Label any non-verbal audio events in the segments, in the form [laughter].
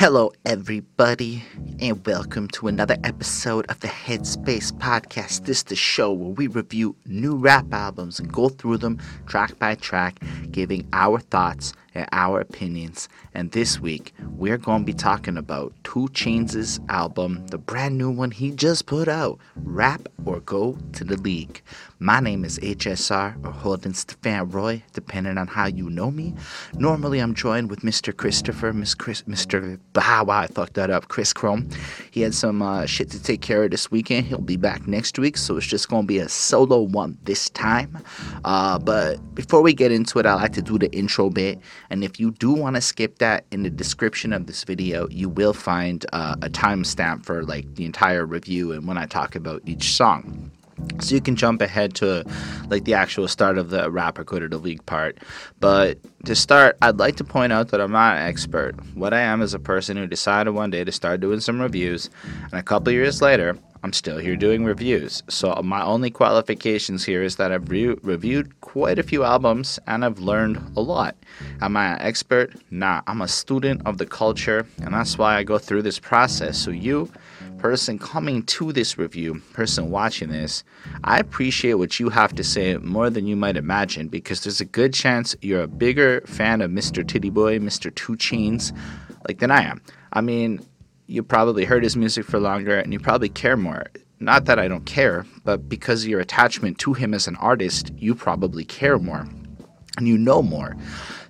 Hello, everybody, and welcome to another episode of the Headspace Podcast. This is the show where we review new rap albums and go through them track by track, giving our thoughts our opinions. And this week, we're going to be talking about 2 Chainz' album, the brand new one he just put out, Rap or Go to the League. My name is HSR or Holden Stefan Roy, depending on how you know me. Normally, I'm joined with Mr. Christopher, Chris, Mr. Bah, wow, I fucked that up, Chris Chrome. He had some uh, shit to take care of this weekend. He'll be back next week, so it's just going to be a solo one this time. Uh, but before we get into it, I like to do the intro bit. And if you do want to skip that, in the description of this video, you will find uh, a timestamp for like the entire review and when I talk about each song. So you can jump ahead to like the actual start of the the league part. But to start, I'd like to point out that I'm not an expert. What I am is a person who decided one day to start doing some reviews, and a couple years later, I'm still here doing reviews. So uh, my only qualifications here is that I've re- reviewed quite a few albums and I've learned a lot. Am I an expert? Nah, I'm a student of the culture, and that's why I go through this process. So you person coming to this review, person watching this, I appreciate what you have to say more than you might imagine because there's a good chance you're a bigger fan of Mr. Titty Boy, Mr. 2 Chainz, like than I am. I mean, you probably heard his music for longer and you probably care more. Not that I don't care, but because of your attachment to him as an artist, you probably care more and you know more.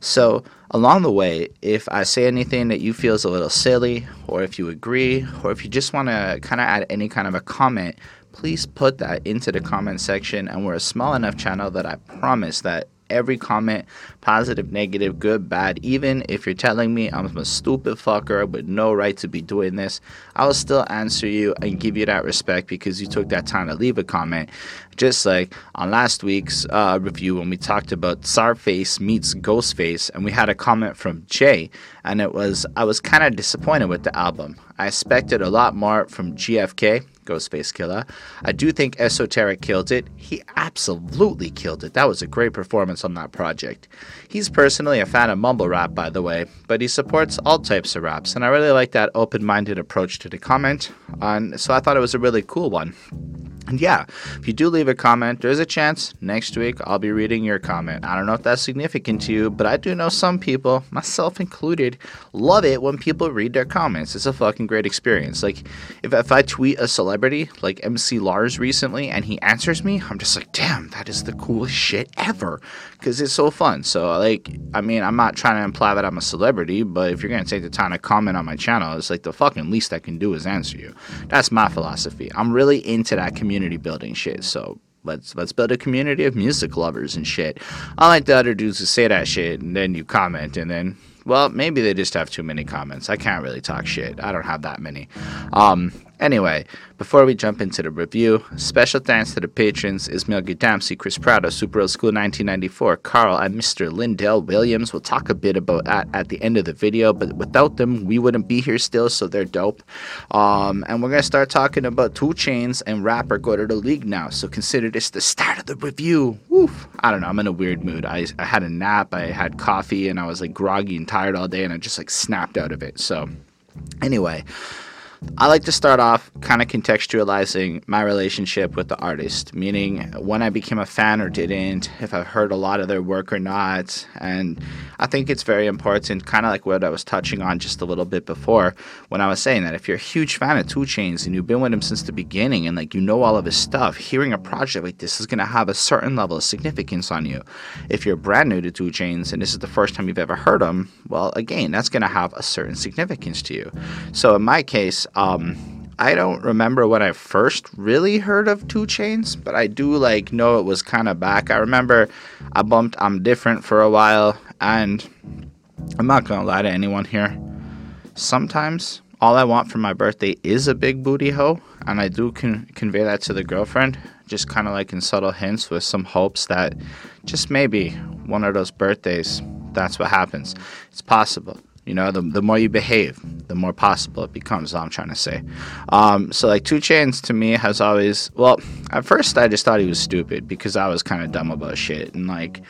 So, along the way, if I say anything that you feel is a little silly, or if you agree, or if you just want to kind of add any kind of a comment, please put that into the comment section. And we're a small enough channel that I promise that every comment, positive, negative, good, bad. Even if you're telling me I'm a stupid fucker with no right to be doing this, I will still answer you and give you that respect because you took that time to leave a comment. Just like on last week's uh, review when we talked about Czarface meets Ghostface, and we had a comment from Jay, and it was I was kind of disappointed with the album. I expected a lot more from GFK Ghostface Killah. I do think Esoteric killed it. He absolutely killed it. That was a great performance on that project. He's personally a fan of mumble rap, by the way, but he supports all types of raps, and I really like that open minded approach to the comment. And so I thought it was a really cool one. And yeah, if you do leave a comment, there's a chance next week I'll be reading your comment. I don't know if that's significant to you, but I do know some people, myself included, love it when people read their comments. It's a fucking great experience. Like, if, if I tweet a celebrity like MC Lars recently and he answers me, I'm just like, damn, that is the coolest shit ever. Because it's so fun. So, uh, like, I mean, I'm not trying to imply that I'm a celebrity, but if you're to take the time to comment on my channel, it's like the fucking least I can do is answer you. That's my philosophy. I'm really into that community community building shit. So let's let's build a community of music lovers and shit. I like the other dudes who say that shit and then you comment and then well maybe they just have too many comments. I can't really talk shit. I don't have that many. Um, Anyway, before we jump into the review, special thanks to the patrons Ismail Gidamsi, Chris Prado, Super Old School 1994, Carl, and Mr. Lindell Williams. We'll talk a bit about that at the end of the video, but without them, we wouldn't be here still, so they're dope. Um, and we're going to start talking about 2 Chainz and Rap or Go to the League now, so consider this the start of the review. I don't know, I'm in a weird mood. I, I had a nap, I had coffee, and I was like groggy and tired all day, and I just like snapped out of it. So, anyway. I like to start off kind of contextualizing my relationship with the artist, meaning when I became a fan or didn't, if I've heard a lot of their work or not. And I think it's very important, kind of like what I was touching on just a little bit before when I was saying that if you're a huge fan of 2 Chainz and you've been with him since the beginning and like you know all of his stuff, hearing a project like this is going to have a certain level of significance on you. If you're brand new to 2 Chainz and this is the first time you've ever heard him, well, again, that's going to have a certain significance to you. So in my case, um, I don't remember when I first really heard of 2 Chainz, but I do like know it was kind of back. I remember I bumped I'm Different for a while, and I'm not gonna lie to anyone here. Sometimes all I want for my birthday is a big booty hoe, and I do con- convey that to the girlfriend, just kind of like in subtle hints with some hopes that just maybe one of those birthdays, that's what happens. It's possible. You know, the, the more you behave, the more possible it becomes. I'm trying to say. Um, so like 2 Chainz to me has always well. At first, I just thought he was stupid because I was kind of dumb about shit, and like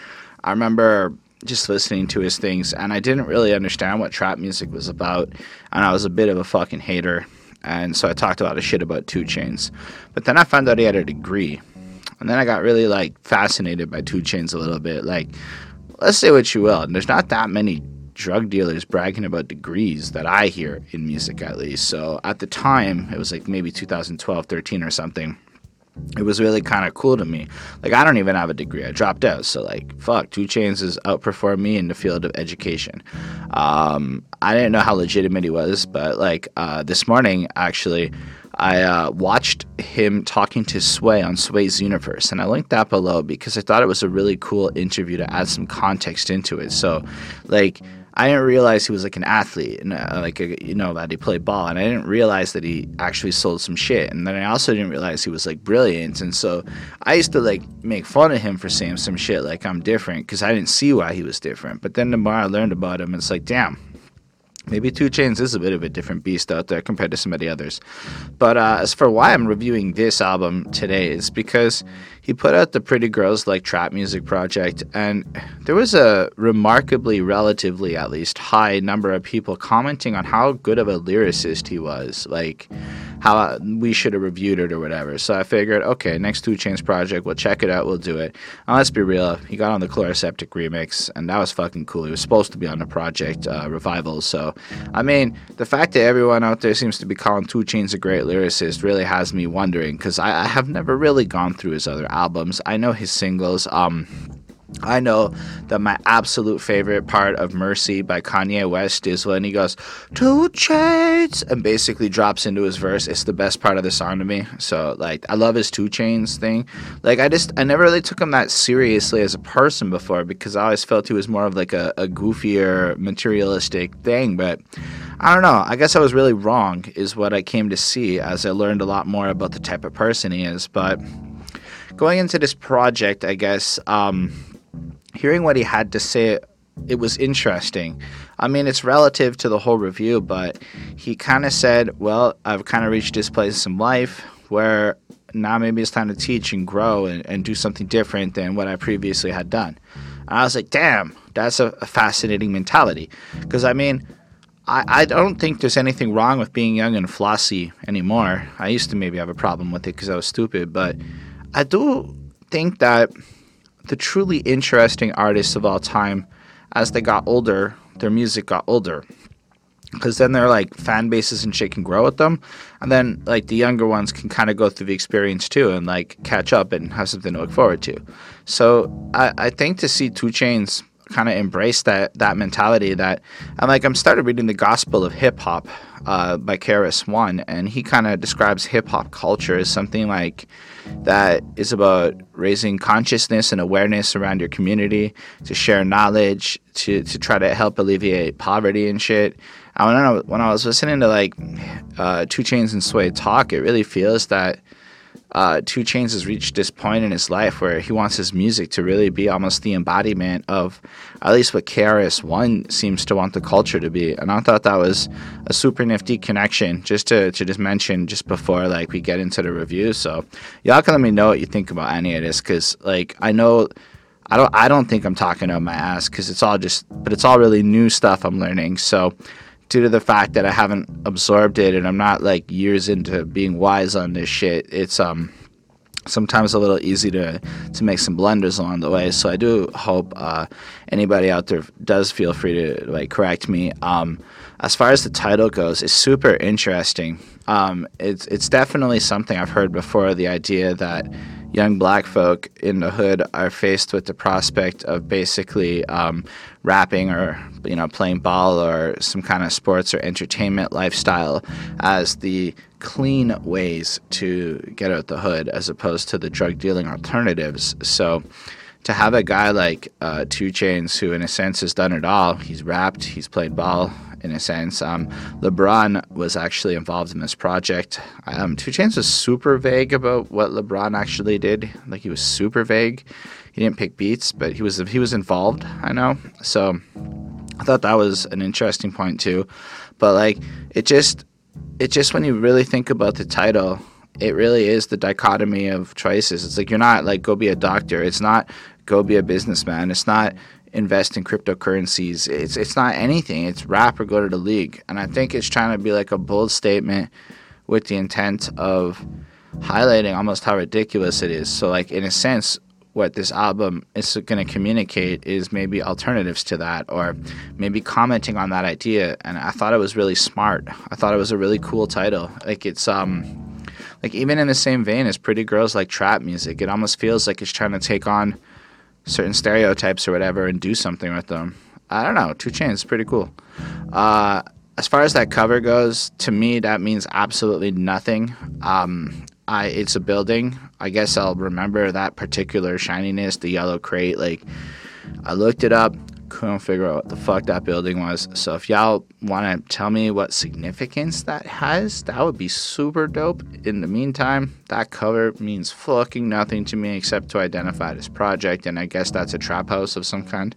I remember just listening to his things, and I didn't really understand what trap music was about, and I was a bit of a fucking hater, and so I talked a lot of shit about 2 Chainz, But then I found out he had a degree, and then I got really like fascinated by 2 Chainz a little bit. Like, let's say what you will, and there's not that many drug dealers bragging about degrees that I hear in music at least. So at the time, it was like maybe 2012, 13 or something it was really kind of cool to me. Like I don't even have a degree. I dropped out. So like fuck, 2 Chainz has outperformed me in the field of education. Um, I didn't know how legitimate he was, but like uh, this morning actually I uh, watched him talking to Sway on Sway's Universe, and I linked that below because I thought it was a really cool interview to add some context into it. So, like, I didn't realize he was like an athlete and uh, like a, you know that he played ball, and I didn't realize that he actually sold some shit. And then I also didn't realize he was like brilliant. And so I used to like make fun of him for saying some shit like I'm different because I didn't see why he was different. But then the more I learned about him, and it's like damn, maybe 2 Chainz is a bit of a different beast out there compared to some of the others. But uh, as for why I'm reviewing this album today is because he put out the Pretty Girls Like Trap Music project, and there was a remarkably, relatively at least, high number of people commenting on how good of a lyricist he was. Like, how we should have reviewed it or whatever. So I figured, okay, next 2 Chainz project, we'll check it out, we'll do it. And let's be real, he got on the Chloraseptic remix, and that was fucking cool. He was supposed to be on the project uh, revival. So, I mean, the fact that everyone out there seems to be calling 2 Chainz a great lyricist really has me wondering because I, I have never really gone through his other albums. I know his singles. Um, I know that my absolute favorite part of Mercy by Kanye West is when he goes, 2 chains, and basically drops into his verse. It's the best part of the song to me. So, like, I love his 2 chains thing. Like, I just, I never really took him that seriously as a person before because I always felt he was more of like a, a goofier, materialistic thing. But I don't know. I guess I was really wrong, is what I came to see as I learned a lot more about the type of person he is. But going into this project, I guess, um, hearing what he had to say, it was interesting. I mean, it's relative to the whole review, but he kind of said, Well, I've kind of reached this place in life where now maybe it's time to teach and grow and, and do something different than what I previously had done. And I was like, Damn, that's a, a fascinating mentality. Because, I mean, I, I don't think there's anything wrong with being young and flossy anymore. I used to maybe have a problem with it because I was stupid, but I do think that the truly interesting artists of all time, as they got older, their music got older. Because then their like fan bases and shit can grow with them, and then like the younger ones can kind of go through the experience too and like catch up and have something to look forward to. So I, I think to see 2 Chainz kind of embrace that that mentality that I'm like I'm started reading the Gospel of Hip Hop uh, by KRS One, and he kind of describes hip hop culture as something like that is about raising consciousness and awareness around your community, to share knowledge, to, to try to help alleviate poverty and shit. And when I, when I was listening to like uh, 2 Chainz and Sway talk, it really feels that uh, 2 Chainz has reached this point in his life where he wants his music to really be almost the embodiment of at least what KRS One seems to want the culture to be. And I thought that was a super nifty connection just to, to just mention just before like we get into the review. So y'all can let me know what you think about any of this because like I know I don't I don't think I'm talking out my ass because it's all just but it's all really new stuff I'm learning. So due to the fact that I haven't absorbed it and I'm not like years into being wise on this shit, it's um sometimes a little easy to to make some blunders along the way. So I do hope uh, anybody out there does feel free to like correct me. Um, as far as the title goes, it's super interesting. Um, it's it's definitely something I've heard before. The idea that young black folk in the hood are faced with the prospect of basically um, rapping or you know playing ball or some kind of sports or entertainment lifestyle as the clean ways to get out the hood as opposed to the drug dealing alternatives. So to have a guy like uh, 2 Chainz, who in a sense has done it all, he's rapped, he's played ball, in a sense. Um, LeBron was actually involved in this project. Um, 2 Chainz was super vague about what LeBron actually did. Like he was super vague. He didn't pick beats, but he was he was involved. I know. So I thought that was an interesting point too. But like it just it just when you really think about the title, it really is the dichotomy of choices. It's like you're not like go be a doctor. It's not go be a businessman. It's not invest in cryptocurrencies. It's it's not anything. It's rap or go to the league. And I think it's trying to be like a bold statement with the intent of highlighting almost how ridiculous it is. So like in a sense, what this album is going to communicate is maybe alternatives to that or maybe commenting on that idea. And i thought it was really smart. I thought it was a really cool title. Like it's um like even in the same vein as pretty girls like trap music. It almost feels like it's trying to take on certain stereotypes or whatever and do something with them. I don't know. 2 Chainz is pretty cool. Uh as far as that cover goes, to me that means absolutely nothing. Um, I it's a building. I guess I'll remember that particular shininess, the yellow crate. Like I looked it up, couldn't figure out what the fuck that building was. So if y'all want to tell me what significance that has, that would be super dope. In the meantime, that cover means fucking nothing to me except to identify this project, and I guess that's a trap house of some kind.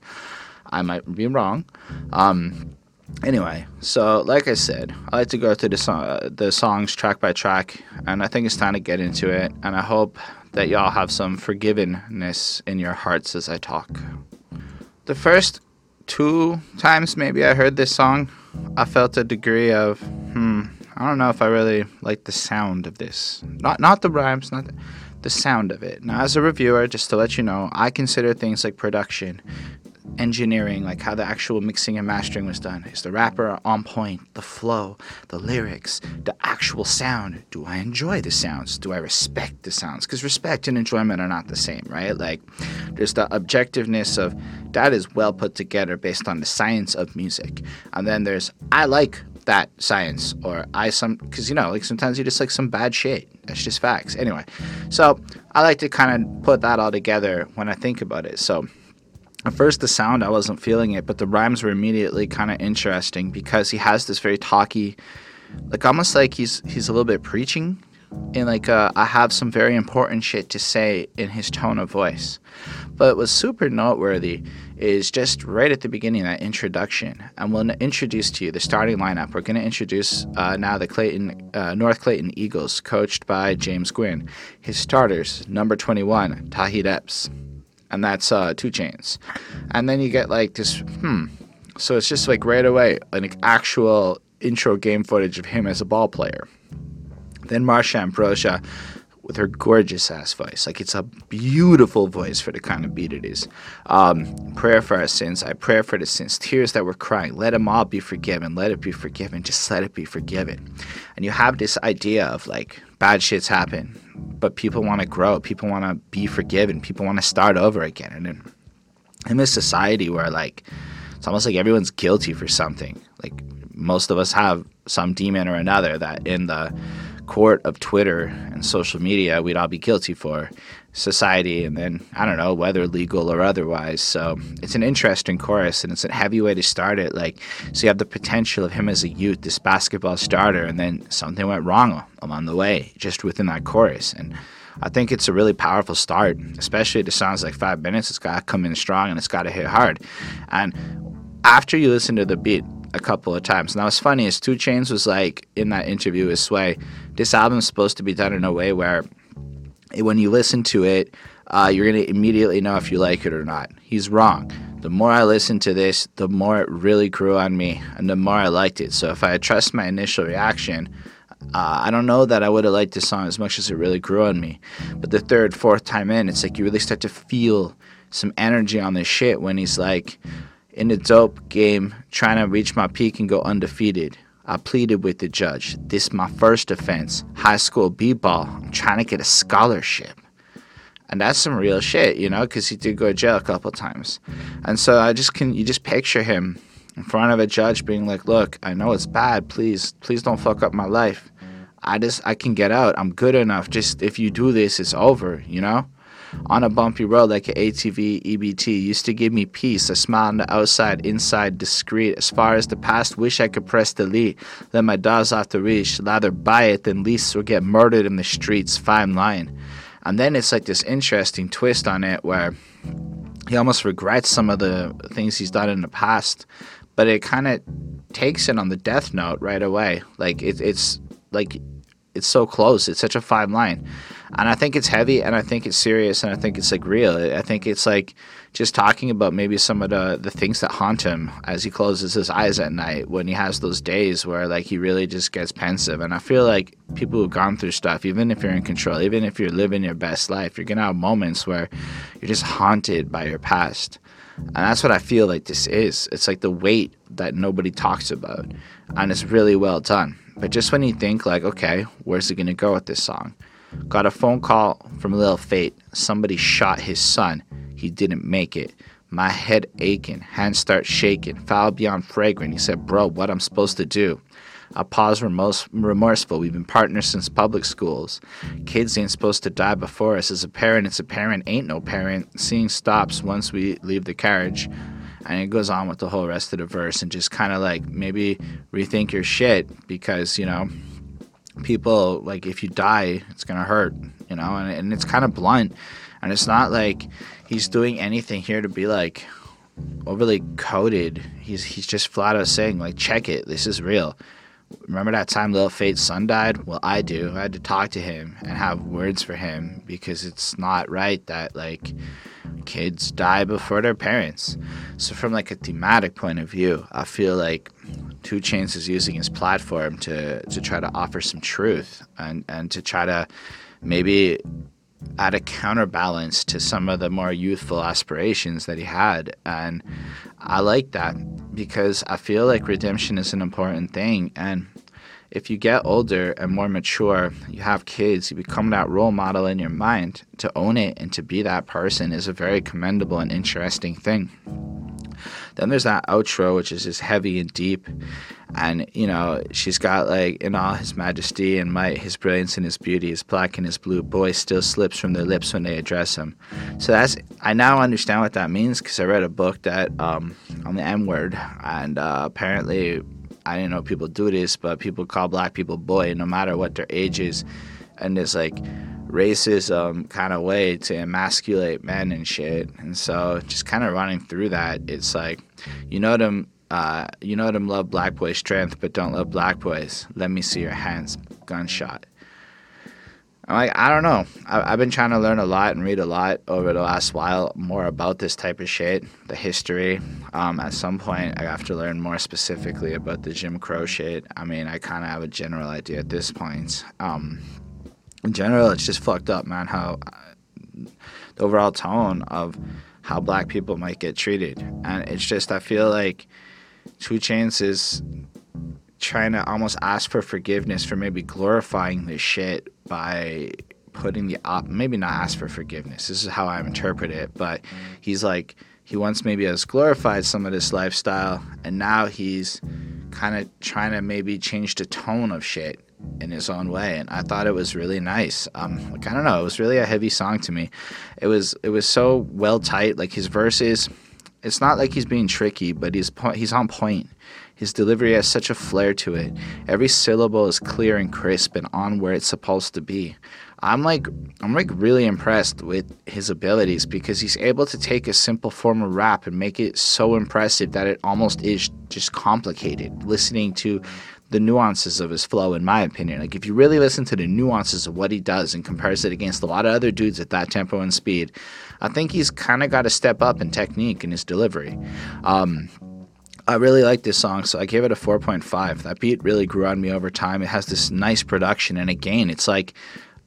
I might be wrong. Um, anyway, so like I said, I like to go through the, so- the songs track by track, and I think it's time to get into it. And I hope that y'all have some forgiveness in your hearts as I talk. The first two times maybe I heard this song, I felt a degree of, hmm, I don't know if I really like the sound of this. Not not the rhymes, not the, the sound of it. Now, as a reviewer, just to let you know, I consider things like production engineering, like how the actual mixing and mastering was done. Is the rapper on point? The flow, the lyrics, the actual sound. Do I enjoy the sounds? Do I respect the sounds? Because respect and enjoyment are not the same, right? Like, there's the objectiveness of that is well put together based on the science of music. And then there's, I like that science or I some because you know like sometimes you just like some bad shit. That's just facts. Anyway, so I like to kind of put that all together when I think about it. So at first the sound I wasn't feeling it, but the rhymes were immediately kind of interesting because he has this very talky, like almost like he's he's a little bit preaching, and like uh, I have some very important shit to say in his tone of voice. But what's super noteworthy is just right at the beginning that introduction, and we'll introduce to you the starting lineup. We're going to introduce uh, now the Clayton uh, North Clayton Eagles, coached by James Gwynn. His starters: number 21, Tauheed Epps and that's uh, 2 Chainz. And then you get like this, hmm. So it's just like right away, an actual intro game footage of him as a ball player. Then Marsha Ambrosius with her gorgeous ass voice. Like it's a beautiful voice for the kind of beat it is. Um, prayer for our sins. I pray for the sins. Tears that we're crying. Let them all be forgiven. Let it be forgiven. Just let it be forgiven. And you have this idea of like bad shits happen but people want to grow. People want to be forgiven. People want to start over again. And in, in this society where like it's almost like everyone's guilty for something. Like most of us have some demon or another that in the court of Twitter and social media we'd all be guilty for society and then I don't know whether legal or otherwise. So it's an interesting chorus and it's a heavy way to start it. Like so you have the potential of him as a youth, this basketball starter, and then something went wrong along the way, just within that chorus. And I think it's a really powerful start, especially the song's like five minutes. It's gotta come in strong and it's gotta hit hard. And after you listen to the beat, a couple of times. Now, what's funny is 2 Chainz was like in that interview with Sway, this album's supposed to be done in a way where when you listen to it, uh, you're going to immediately know if you like it or not. He's wrong. The more I listened to this, the more it really grew on me, and the more I liked it. So if I trust my initial reaction, uh, I don't know that I would have liked this song as much as it really grew on me. But the third, fourth time in, it's like you really start to feel some energy on this shit when he's like, in the dope game, trying to reach my peak and go undefeated. I pleaded with the judge. This is my first offense. High school b-ball. I'm trying to get a scholarship. And that's some real shit, you know, because he did go to jail a couple times. And so I just can, you just picture him in front of a judge being like, look, I know it's bad. Please, please don't fuck up my life. I just, I can get out. I'm good enough. Just if you do this, it's over, you know? On a bumpy road like an ATV EBT used to give me peace, a smile on the outside, inside discreet. As far as the past, wish I could press delete. Let my dogs off the leash, rather buy it than lease or get murdered in the streets. Fine line. And then it's like this interesting twist on it where he almost regrets some of the things he's done in the past, but it kind of takes it on the death note right away. Like it, it's like it's so close. It's such a fine line, and I think it's heavy, and I think it's serious, and I think it's like real. I think it's like just talking about maybe some of the the things that haunt him as he closes his eyes at night when he has those days where like he really just gets pensive. And I feel like people who've gone through stuff, even if you're in control, even if you're living your best life, you're gonna have moments where you're just haunted by your past. And that's what I feel like this is. It's like the weight that nobody talks about. And it's really well done. But just when you think like, okay, where's it gonna go with this song? Got a phone call from Lil Fate. Somebody shot his son. He didn't make it. My head aching, hands start shaking, foul beyond fragrant. He said, Bro, what I'm supposed to do? I pause remorse- remorseful. We've been partners since public schools. Kids ain't supposed to die before us. As a parent, it's a parent, ain't no parent. Seeing stops once we leave the carriage. And it goes on with the whole rest of the verse and just kind of like maybe rethink your shit because, you know, people, like, if you die, it's to hurt, you know, and, and it's kind of blunt. And it's not like he's doing anything here to be like overly coded. He's he's just flat out saying like, check it, this is real. Remember that time Lil Fate's son died? Well, I do. I had to talk to him and have words for him because it's not right that like kids die before their parents. So from like a thematic point of view, I feel like 2 Chainz is using his platform to to try to offer some truth and and to try to maybe add a counterbalance to some of the more youthful aspirations that he had. And I like that because I feel like redemption is an important thing. And if you get older and more mature, you have kids, you become that role model in your mind. To own it and to be that person is a very commendable and interesting thing. Then there's that outro, which is just heavy and deep. And, you know, she's got like, in all his majesty and might, his brilliance and his beauty, his black and his blue, boy still slips from their lips when they address him. So that's, I now understand what that means because I read a book that, um, on the M word. And uh, apparently, I didn't know people do this, but people call black people boy no matter what their age is. And it's like, racism kind of way to emasculate men and shit. And so just kind of running through that, it's like, you know them, uh, you know them love black boy strength, but don't love black boys. Let me see your hands. Gunshot. I'm like, I don't know. I, have been trying to learn a lot and read a lot over the last while more about this type of shit, the history. Um, at some point, I have to learn more specifically about the Jim Crow shit. I mean, I kind of have a general idea at this point. Um, in general, it's just fucked up, man. How uh, the overall tone of how black people might get treated, and it's just I feel like 2 Chainz is trying to almost ask for forgiveness for maybe glorifying this shit by putting the op maybe not ask for forgiveness this is how i interpret it but he's like he once maybe has glorified some of this lifestyle and now he's kind of trying to maybe change the tone of shit in his own way and i thought it was really nice. Um like i don't know it was really a heavy song to me. It was it was so well tight like his verses it's not like he's being tricky but he's po- he's on point his delivery has such a flair to it every syllable is clear and crisp and on where it's supposed to be i'm like i'm like really impressed with his abilities because he's able to take a simple form of rap and make it so impressive that it almost is just complicated listening to the nuances of his flow, in my opinion. Like, if you really listen to the nuances of what he does and compares it against a lot of other dudes at that tempo and speed, I think he's kind of got to step up in technique in his delivery. Um, I really like this song, so I gave it a 4.5. That beat really grew on me over time. It has this nice production, and again, it's like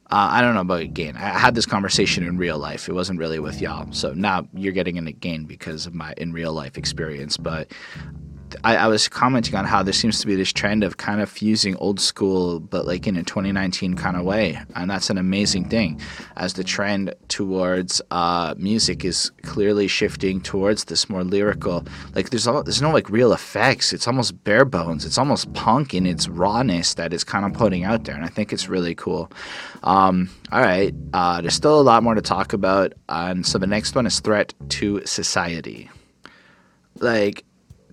uh, I don't know about again. I had this conversation in real life. It wasn't really with y'all, so now you're getting it again because of my in real life experience. But I, I, was commenting on how there seems to be this trend of kind of fusing old school, but like in a 2019 kind of way, and that's an amazing thing. As the trend towards uh, music is clearly shifting towards this more lyrical, like there's all, there's no like real effects. It's almost bare bones. It's almost punk in its rawness that it's kind of putting out there, and I think it's really cool. Um, all right, uh, there's still a lot more to talk about, and so the next one is threat to society. Like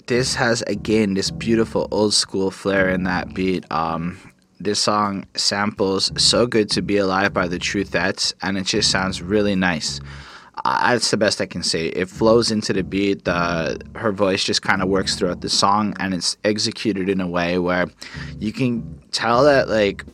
this has again this beautiful old school flair in that beat. Um, this song samples "So Good to Be Alive" by the Truthettes, and it just sounds really nice. Uh, that's the best I can say. It flows into the beat. The her voice just kind of works throughout the song, and it's executed in a way where you can tell that like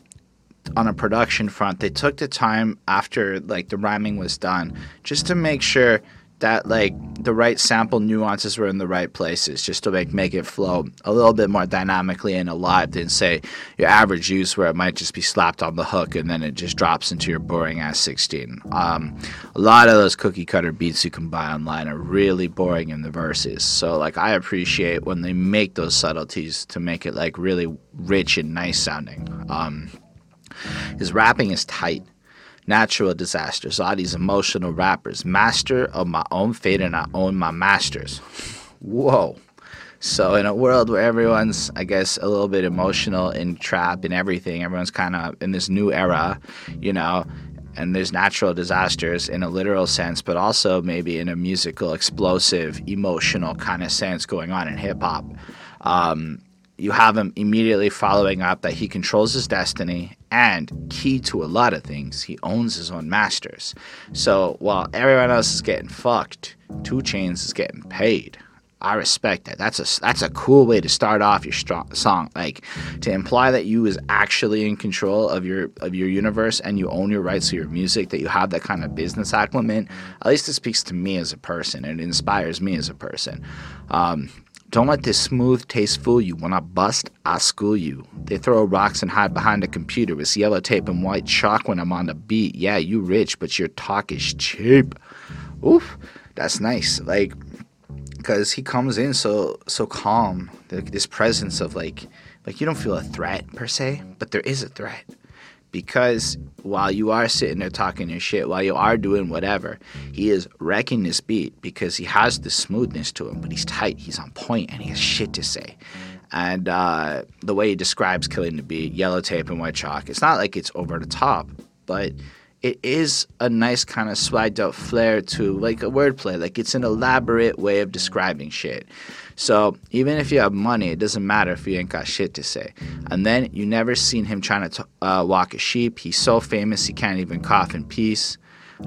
on a production front, they took the time after like the rhyming was done just to make sure that like the right sample nuances were in the right places just to make make it flow a little bit more dynamically and alive than say your average use where it might just be slapped on the hook and then it just drops into your boring ass 16 um, a lot of those cookie cutter beats you can buy online are really boring in the verses. So like i appreciate when they make those subtleties to make it like really rich and nice sounding. Um, his rapping is tight natural disasters, all these emotional rappers, master of my own fate and I own my masters. Whoa. So in a world where everyone's, I guess, a little bit emotional and trap and everything, everyone's kind of in this new era, you know, and there's natural disasters in a literal sense, but also maybe in a musical, explosive, emotional kind of sense going on in hip hop. Um, you have him immediately following up that he controls his destiny and key to a lot of things he owns his own masters. So while everyone else is getting fucked 2 chains is getting paid. I respect that. That's a that's a cool way to start off your strong song like to imply that you is actually in control of your of your universe and you own your rights to your music that you have that kind of business acumen. At least it speaks to me as a person and it inspires me as a person. Um, don't let this smooth taste fool you. When I bust, I school you. They throw rocks and hide behind a computer. It's yellow tape and white chalk when I'm on the beat. Yeah, you rich, but your talk is cheap. Oof, that's nice. Like, because he comes in so so calm. Like, This presence of like, like you don't feel a threat per se, but there is a threat because while you are sitting there talking your shit, while you are doing whatever, he is wrecking this beat because he has the smoothness to him, but he's tight, he's on point, and he has shit to say. And uh, the way he describes killing the beat, yellow tape and white chalk, it's not like it's over the top, but it is a nice kind of swagged out flair to like a wordplay. Like it's an elaborate way of describing shit. So even if you have money, it doesn't matter if you ain't got shit to say. And then you never seen him trying to t- uh, walk a sheep. He's so famous he can't even cough in peace.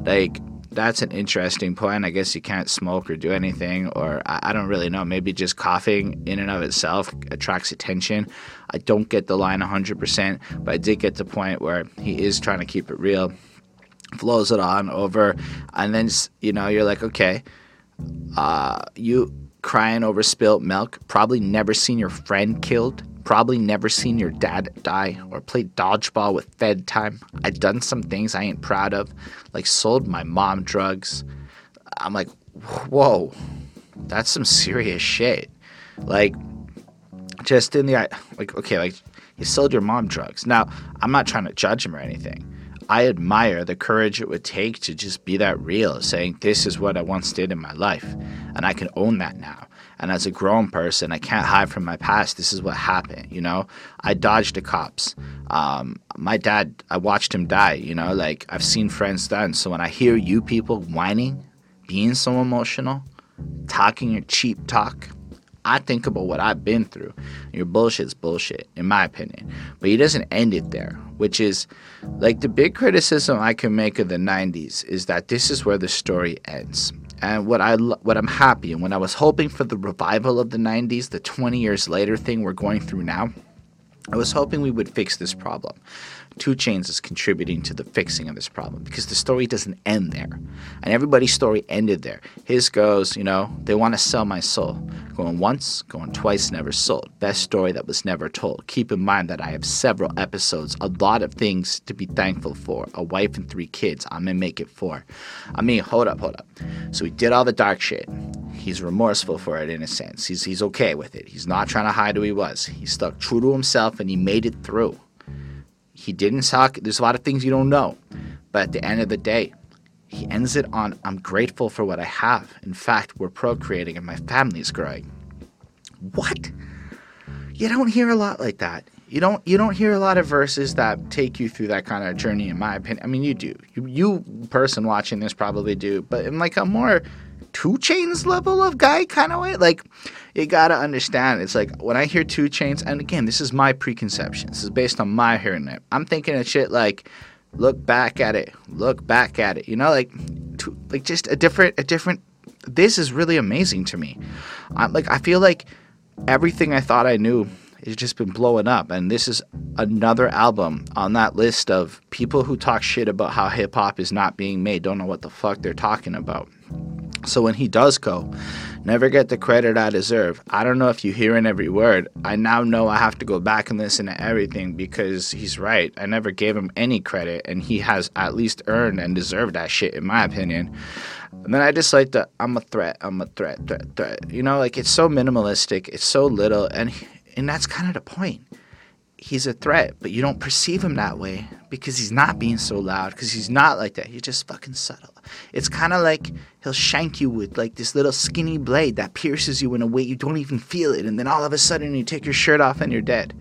Like that's an interesting point. I guess you can't smoke or do anything, or I, I, don't really know. Maybe just coughing in and of itself attracts attention. I don't get the line 100%, but I did get the point where he is trying to keep it real, flows it on over, and then you know you're like, okay, uh, you crying over spilt milk, probably never seen your friend killed, probably never seen your dad die, or played dodgeball with Fed time. I done some things I ain't proud of, like sold my mom drugs. I'm like, whoa, that's some serious shit. Like, just in the like, okay, like you sold your mom drugs. Now, I'm not trying to judge him or anything. I admire the courage it would take to just be that real, saying, This is what I once did in my life, and I can own that now. And as a grown person, I can't hide from my past. This is what happened, you know? I dodged the cops. Um, my dad, I watched him die, you know? Like, I've seen friends done. So when I hear you people whining, being so emotional, talking your cheap talk, I think about what I've been through. Your bullshit's bullshit, in my opinion. But he doesn't end it there, which is like the big criticism I can make of the 90s is that this is where the story ends. And what I what I'm happy and when I was hoping for the revival of the 90s, the 20 years later thing we're going through now, I was hoping we would fix this problem. 2 Chainz is contributing to the fixing of this problem because the story doesn't end there. And everybody's story ended there. His goes, you know, they want to sell my soul. Going once, going twice, never sold. Best story that was never told. Keep in mind that I have several episodes, a lot of things to be thankful for. A wife and three kids. I'm gonna make it four. I mean, hold up, hold up. So he did all the dark shit. He's remorseful for it in a sense. He's he's okay with it. He's not trying to hide who he was. He stuck true to himself and he made it through. He didn't suck. There's a lot of things you don't know. But at the end of the day, he ends it on I'm grateful for what I have. In fact, we're procreating and my family is growing. What? You don't hear a lot like that. You don't you don't hear a lot of verses that take you through that kind of journey in my opinion. I mean you do. You, you person watching this probably do, but in like a more 2 Chainz level of guy kind of way, like you gotta understand. It's like when I hear 2 Chainz, and again, this is my preconception. This is based on my hearing it. I'm thinking of shit like, look back at it, look back at it. You know, like, to, like just a different, a different. This is really amazing to me. I'm like, I feel like everything I thought I knew it's just been blowing up. And this is another album on that list of people who talk shit about how hip hop is not being made, don't know what the fuck they're talking about. So when he does go, never get the credit I deserve. I don't know if you hear in every word. I now know I have to go back and listen to everything because he's right. I never gave him any credit, and he has at least earned and deserved that shit, in my opinion. And then I just like the I'm a threat, I'm a threat, threat, threat. You know, like it's so minimalistic, it's so little, and and that's kind of the point. He's a threat, but you don't perceive him that way because he's not being so loud, because he's not like that. He's just fucking subtle. It's kind of like he'll shank you with like this little skinny blade that pierces you in a way you don't even feel it, and then all of a sudden you take your shirt off and you're dead.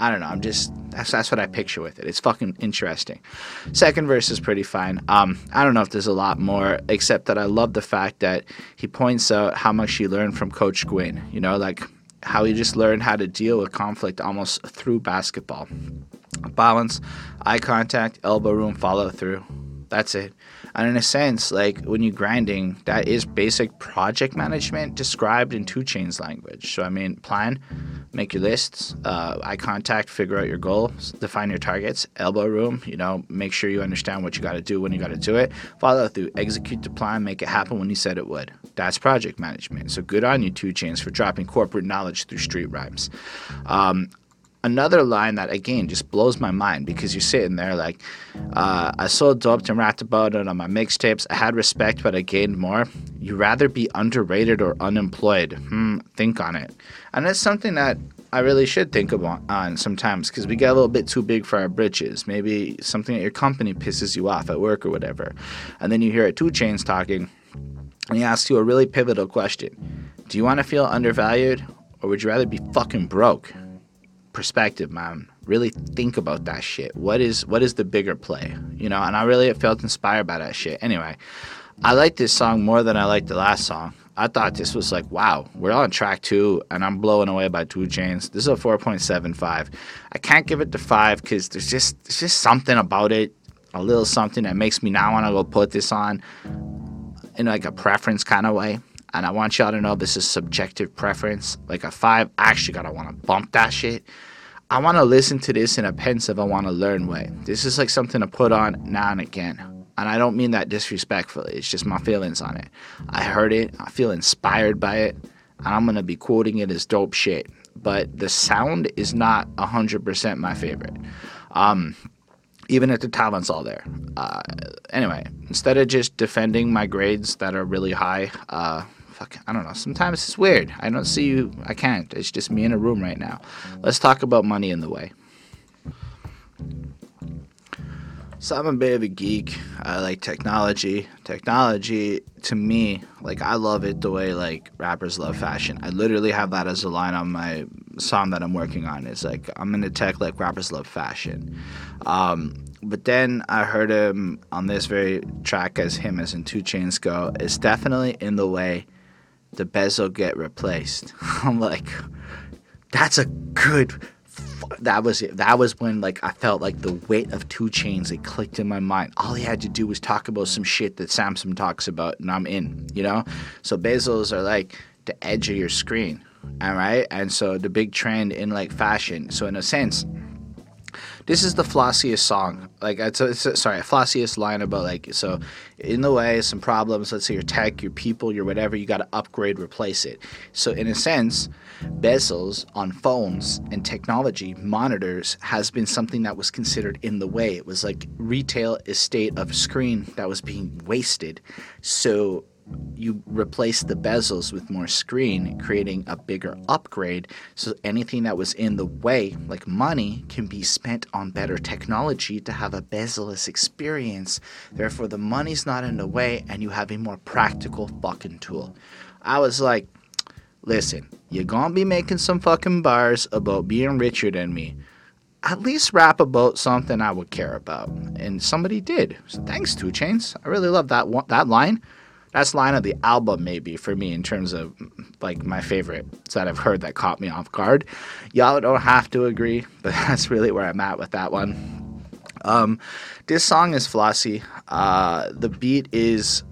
I don't know. I'm just that's that's what I picture with it. It's fucking interesting. Second verse is pretty fine. Um, I don't know if there's a lot more, except that I love the fact that he points out how much he learned from Coach Gwynn. You know, like how he just learned how to deal with conflict almost through basketball. Balance, eye contact, elbow room, follow through. That's it. And in a sense, like when you're grinding, that is basic project management described in 2 chains language. So I mean, plan, make your lists, uh, eye contact, figure out your goals, define your targets, elbow room, you know, make sure you understand what you got to do when you got to do it, follow through, execute the plan, make it happen when you said it would. That's project management. So good on you, 2 chains, for dropping corporate knowledge through street rhymes. Um, another line that again just blows my mind because you're sitting there like uh, i sold dope and rapped about it on my mixtapes. I had respect but i gained more. You'd rather be underrated or unemployed. Hmm think on it. And it's something that i really should think about on sometimes because we get a little bit too big for our britches. Maybe something at your company pisses you off at work or whatever. And then you hear a 2 chains talking and he asks you a really pivotal question. Do you want to feel undervalued or would you rather be fucking broke perspective, man. Really think about that shit. What is what is the bigger play? You know, and I really felt inspired by that shit. Anyway, I like this song more than I liked the last song. I thought this was like, wow, we're on track two, and I'm blowing away by 2 Chainz. This is a 4.75. I can't give it the five because there's just there's just something about it, a little something that makes me now want to go put this on in like a preference kind of way. And I want y'all to know this is subjective preference. Like a five, I actually gotta want to bump that shit. I want to listen to this in a pensive, I want to learn way. This is like something to put on now and again. And I don't mean that disrespectfully. It's just my feelings on it. I heard it. I feel inspired by it. And I'm going to be quoting it as dope shit. But the sound is not 100% my favorite. Um, even if the talent's all there. Uh, anyway, instead of just defending my grades that are really high, uh, fuck, I don't know. Sometimes it's weird. I don't see you. I can't. It's just me in a room right now. Let's talk about money in the way. So I'm a bit of a geek. I like technology. Technology to me, like I love it the way like rappers love fashion. I literally have that as a line on my song that I'm working on. It's like I'm into tech like rappers love fashion. Um, but then I heard him on this very track as him as in 2 Chainz go. It's definitely in the way the bezel get replaced. [laughs] I'm like, that's a good. That was it. That was when like I felt like the weight of 2 chains. It clicked in my mind. All he had to do was talk about some shit that Samsung talks about, and I'm in. You know. So bezels are like the edge of your screen, all right. And so the big trend in like fashion. So in a sense, this is the flossiest song. Like it's, a, it's a, sorry, flossiest line about like so in the way some problems. Let's say your tech, your people, your whatever. You got to upgrade, replace it. So in a sense, bezels on phones and technology monitors has been something that was considered in the way. It was like retail estate of screen that was being wasted. So you replace the bezels with more screen, creating a bigger upgrade. So anything that was in the way, like money, can be spent on better technology to have a bezel-less experience. Therefore, the money's not in the way, and you have a more practical fucking tool. I was like, listen, you're gonna be making some fucking bars about being richer than me. At least rap about something I would care about. And somebody did. So thanks, 2 Chainz. I really love that one, that line that's line of the album maybe for me in terms of like my favorite that I've heard that caught me off guard. Y'all don't have to agree, [laughs] but that's really where I'm at with that one. Um, this song is flossy. Uh, the beat is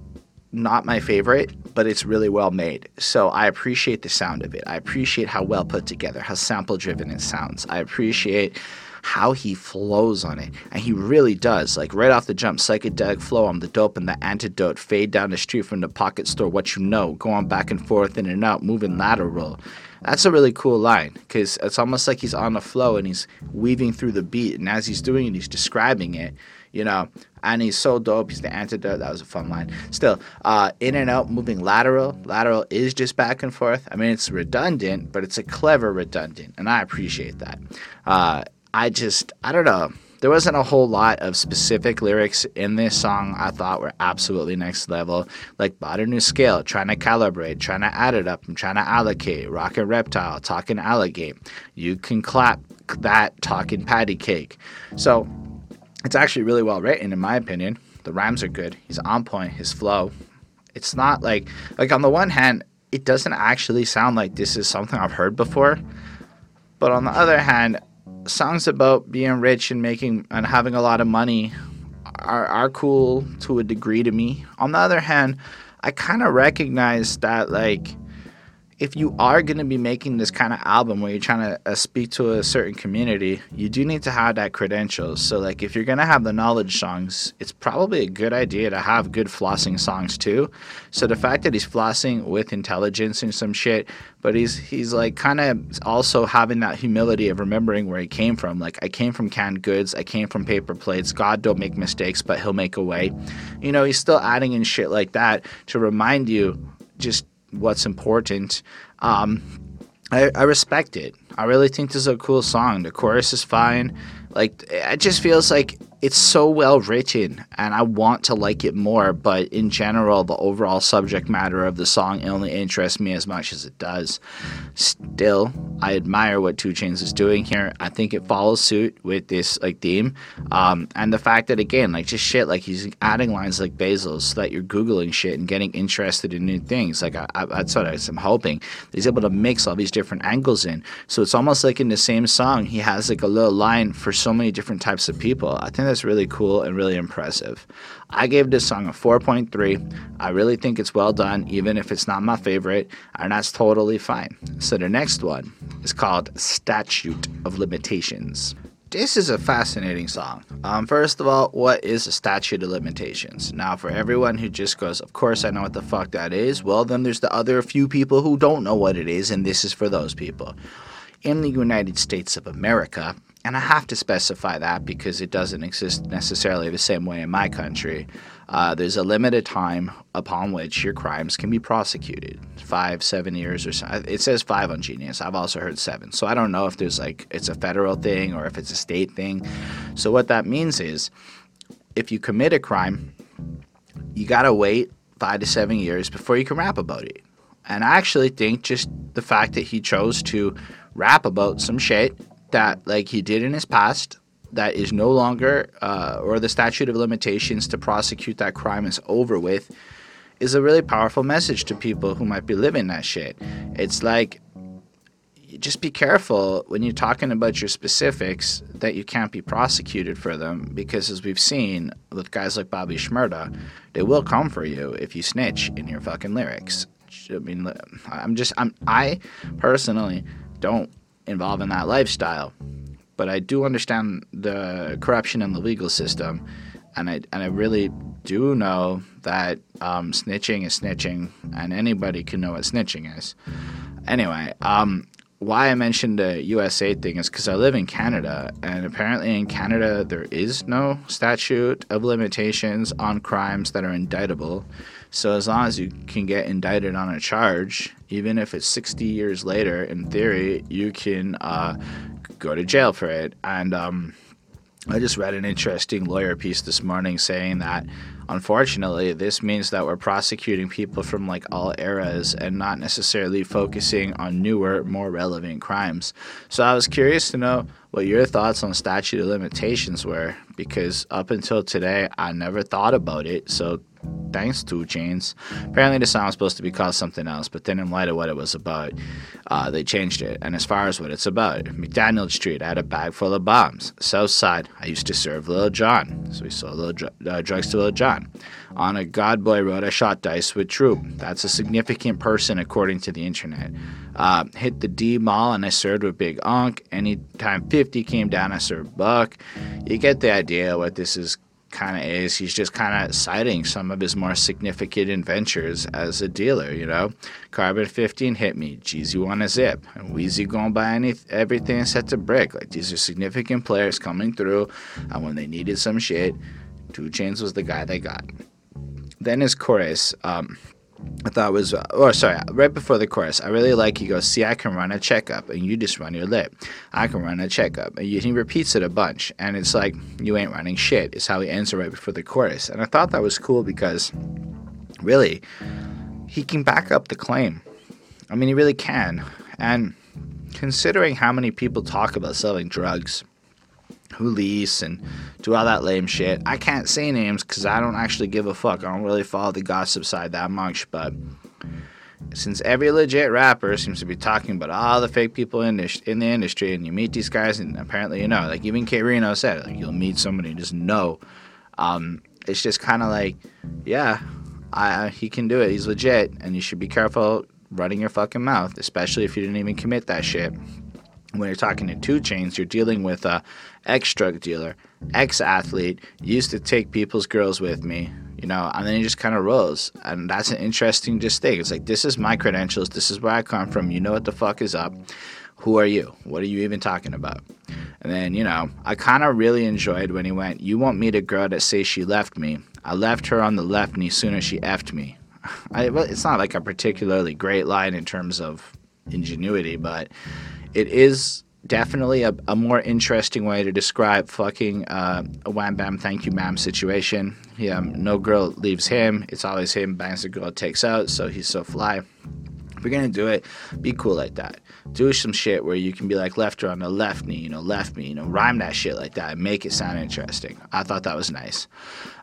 not my favorite, but it's really well made. So I appreciate the sound of it. I appreciate how well put together, how sample driven it sounds. I appreciate how he flows on it. And he really does. Like right off the jump, psychedelic flow on the dope and the antidote, fade down the street from the pocket store, what you know, going back and forth in and out, moving lateral. That's a really cool line because it's almost like he's on the flow and he's weaving through the beat. And as he's doing it, he's describing it, you know. And he's so dope. He's the antidote. That was a fun line. Still, uh, in and out, moving lateral. Lateral is just back and forth. I mean, it's redundant, but it's a clever redundant. And I appreciate that. Uh, I just, I don't know. There wasn't a whole lot of specific lyrics in this song I thought were absolutely next level. Like bought a new scale, trying to calibrate, trying to add it up, I'm trying to allocate, rockin' reptile, talking alligate. You can clap that talking patty cake. So it's actually really well written in my opinion. The rhymes are good. He's on point, his flow. It's not like like on the one hand, it doesn't actually sound like this is something I've heard before. But on the other hand, songs about being rich and making and having a lot of money are, are cool to a degree to me. On the other hand, I kind of recognize that like if you are going to be making this kind of album where you're trying to uh, speak to a certain community, you do need to have that credentials. So, like, if you're going to have the knowledge songs, it's probably a good idea to have good flossing songs too. So, the fact that he's flossing with intelligence and some shit, but he's he's like kind of also having that humility of remembering where he came from. Like, I came from canned goods, I came from paper plates. God don't make mistakes, but He'll make a way. You know, he's still adding in shit like that to remind you just what's important. Um, I, I respect it. I really think this is a cool song. The chorus is fine. Like it just feels like it's so well written and I want to like it more, but in general, the overall subject matter of the song only interests me as much as it does. Still, I admire what 2 Chainz is doing here. I think it follows suit with this like theme. Um, and the fact that again, like just shit, like he's adding lines like Basil, so that you're Googling shit and getting interested in new things. Like I, I, that's what I'm hoping. He's able to mix all these different angles in. So it's almost like in the same song, he has like a little line for so many different types of people. I think that's really cool and really impressive. I gave this song a 4.3. I really think it's well done, even if it's not my favorite, and that's totally fine. So the next one is called Statute of Limitations. This is a fascinating song. Um, first of all, what is a statute of limitations? Now, for everyone who just goes, Of course I know what the fuck that is, well, then there's the other few people who don't know what it is, and this is for those people. In the United States of America, and I have to specify that because it doesn't exist necessarily the same way in my country. Uh, there's a limited time upon which your crimes can be prosecuted five, seven years or so. It says five on Genius. I've also heard seven. So I don't know if there's like it's a federal thing or if it's a state thing. So what that means is if you commit a crime, you got to wait five to seven years before you can rap about it. And I actually think just the fact that he chose to rap about some shit that like he did in his past that is no longer uh, or the statute of limitations to prosecute that crime is over with is a really powerful message to people who might be living that shit. It's like just be careful when you're talking about your specifics that you can't be prosecuted for them because as we've seen with guys like Bobby Shmurda, they will come for you if you snitch in your fucking lyrics. I mean, I'm just I'm I personally don't involved in that lifestyle. But I do understand the corruption in the legal system, and I and I really do know that um, snitching is snitching, and anybody can know what snitching is. Anyway, um, why I mentioned the USA thing is because I live in Canada, and apparently in Canada there is no statute of limitations on crimes that are indictable. So as long as you can get indicted on a charge, even if it's 60 years later, in theory, you can uh, go to jail for it. And um, I just read an interesting lawyer piece this morning saying that unfortunately this means that we're prosecuting people from like all eras and not necessarily focusing on newer, more relevant crimes. So I was curious to know what your thoughts on statute of limitations were because up until today I never thought about it. So thanks 2 Chainz. Apparently the song was supposed to be called something else, but then in light of what it was about, uh, they changed it. And as far as what it's about, McDaniel Street, I had a bag full of bombs. South Side, I used to serve Little John, so we sold little dr- uh, drugs to Little John. on. A Godboy road, I shot dice with Troop. That's a significant person according to the internet. Uh, hit the D mall and I served with Big Unk. Anytime 50 came down, I served Buck. You get the idea what this is kind of is. He's just kind of citing some of his more significant adventures as a dealer, you know. Carbon 15 hit me, Jeezy won a zip, and Weezy going by any everything set to brick. Like these are significant players coming through, and when they needed some shit, 2 Chainz was the guy they got. Then his chorus, um, I thought was, uh, oh, sorry, right before the chorus, I really like he goes, See, I can run a checkup, and you just run your lip. I can run a checkup. And he repeats it a bunch, and it's like, You ain't running shit, is how he ends it right before the chorus. And I thought that was cool because, really, he can back up the claim. I mean, he really can. And considering how many people talk about selling drugs, who lease and do all that lame shit. I can't say names because I don't actually give a fuck. I don't really follow the gossip side that much, but since every legit rapper seems to be talking about all the fake people in this, in the industry, and you meet these guys, and apparently you know, like even K Reno said, like you'll meet somebody and just know. Um, it's just kind of like, yeah, I, he can do it. He's legit, and you should be careful running your fucking mouth, especially if you didn't even commit that shit when you're talking to 2 Chainz, you're dealing with a ex drug dealer, ex athlete, used to take people's girls with me, you know, and then he just kind of rose. And that's an interesting just thing. It's like, this is my credentials. This is where I come from. You know what the fuck is up. Who are you? What are you even talking about? And then, you know, I kind of really enjoyed when he went, You won't meet a girl that says she left me. I left her on the left knee soon as she effed me. [laughs] I, well, it's not like a particularly great line in terms of ingenuity, but it is definitely a, a more interesting way to describe fucking uh, a wham bam thank you ma'am situation. Yeah, no girl leaves him. It's always him bangs the girl takes out, so he's so fly. If you're gonna do it, be cool like that. Do some shit where you can be like left her on the left knee, you know, left me, you know, rhyme that shit like that and make it sound interesting. I thought that was nice.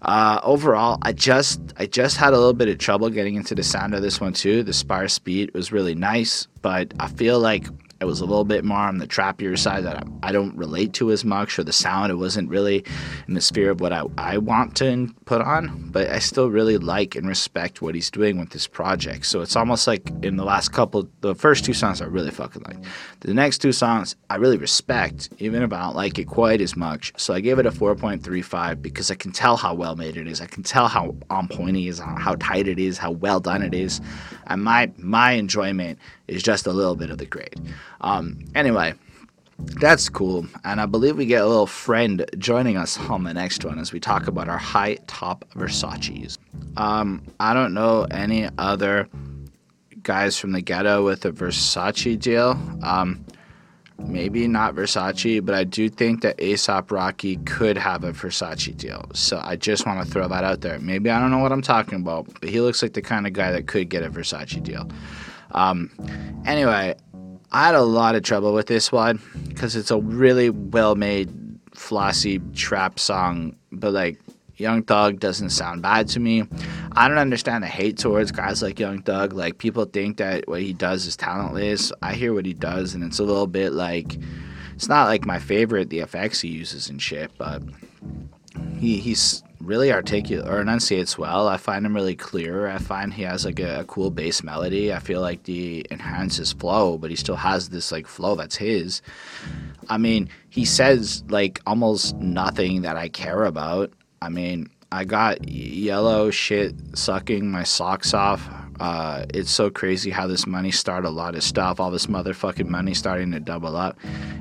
Uh, overall, I just I just had a little bit of trouble getting into the sound of this one too. The sparse beat was really nice, but I feel like it was a little bit more on the trappier side that I, don't relate to as much, or the sound, it wasn't really in the sphere of what I, I want to put on, but I still really like and respect what he's doing with this project. So it's almost like in the last couple, the first two songs I really fucking like. The next two songs I really respect, even if I don't like it quite as much. So I gave it a 4.35 because I can tell how well made it is. I can tell how on point is, how tight it is, how well done it is. And my, my enjoyment is just a little bit of the grade. Um, anyway, that's cool. And I believe we get a little friend joining us on the next one as we talk about our high top Versace's. Um, I don't know any other guys from the ghetto with a Versace deal. Um, maybe not Versace, but I do think that ASAP Rocky could have a Versace deal. So I just want to throw that out there. Maybe I don't know what I'm talking about, but he looks like the kind of guy that could get a Versace deal. Um, anyway, I had a lot of trouble with this one because it's a really well made, flossy trap song, but like Young Thug doesn't sound bad to me. I don't understand the hate towards guys like Young Thug. Like people think that what he does is talentless. I hear what he does, and it's a little bit like it's not like my favorite the effects he uses and shit, but he he's really articulate or enunciates well. I find him really clear. I find he has like a, a cool bass melody. I feel like he enhances flow, but he still has this like flow that's his. I mean, he says like almost nothing that I care about. I mean, I got yellow shit sucking my socks off. Uh, it's so crazy how this money started a lot of stuff. All this motherfucking money starting to double up.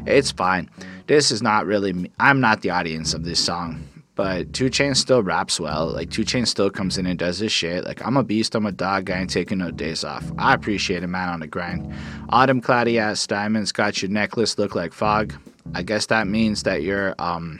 It's fine. This is not really. Me. I'm not the audience of this song. But 2 Chain still raps well. Like 2 Chain still comes in and does his shit. Like I'm a beast, I'm a dog, I ain't taking no days off. I appreciate a man on the grind. Autumn cloudy ass diamonds got your necklace look like fog. I guess that means that you're um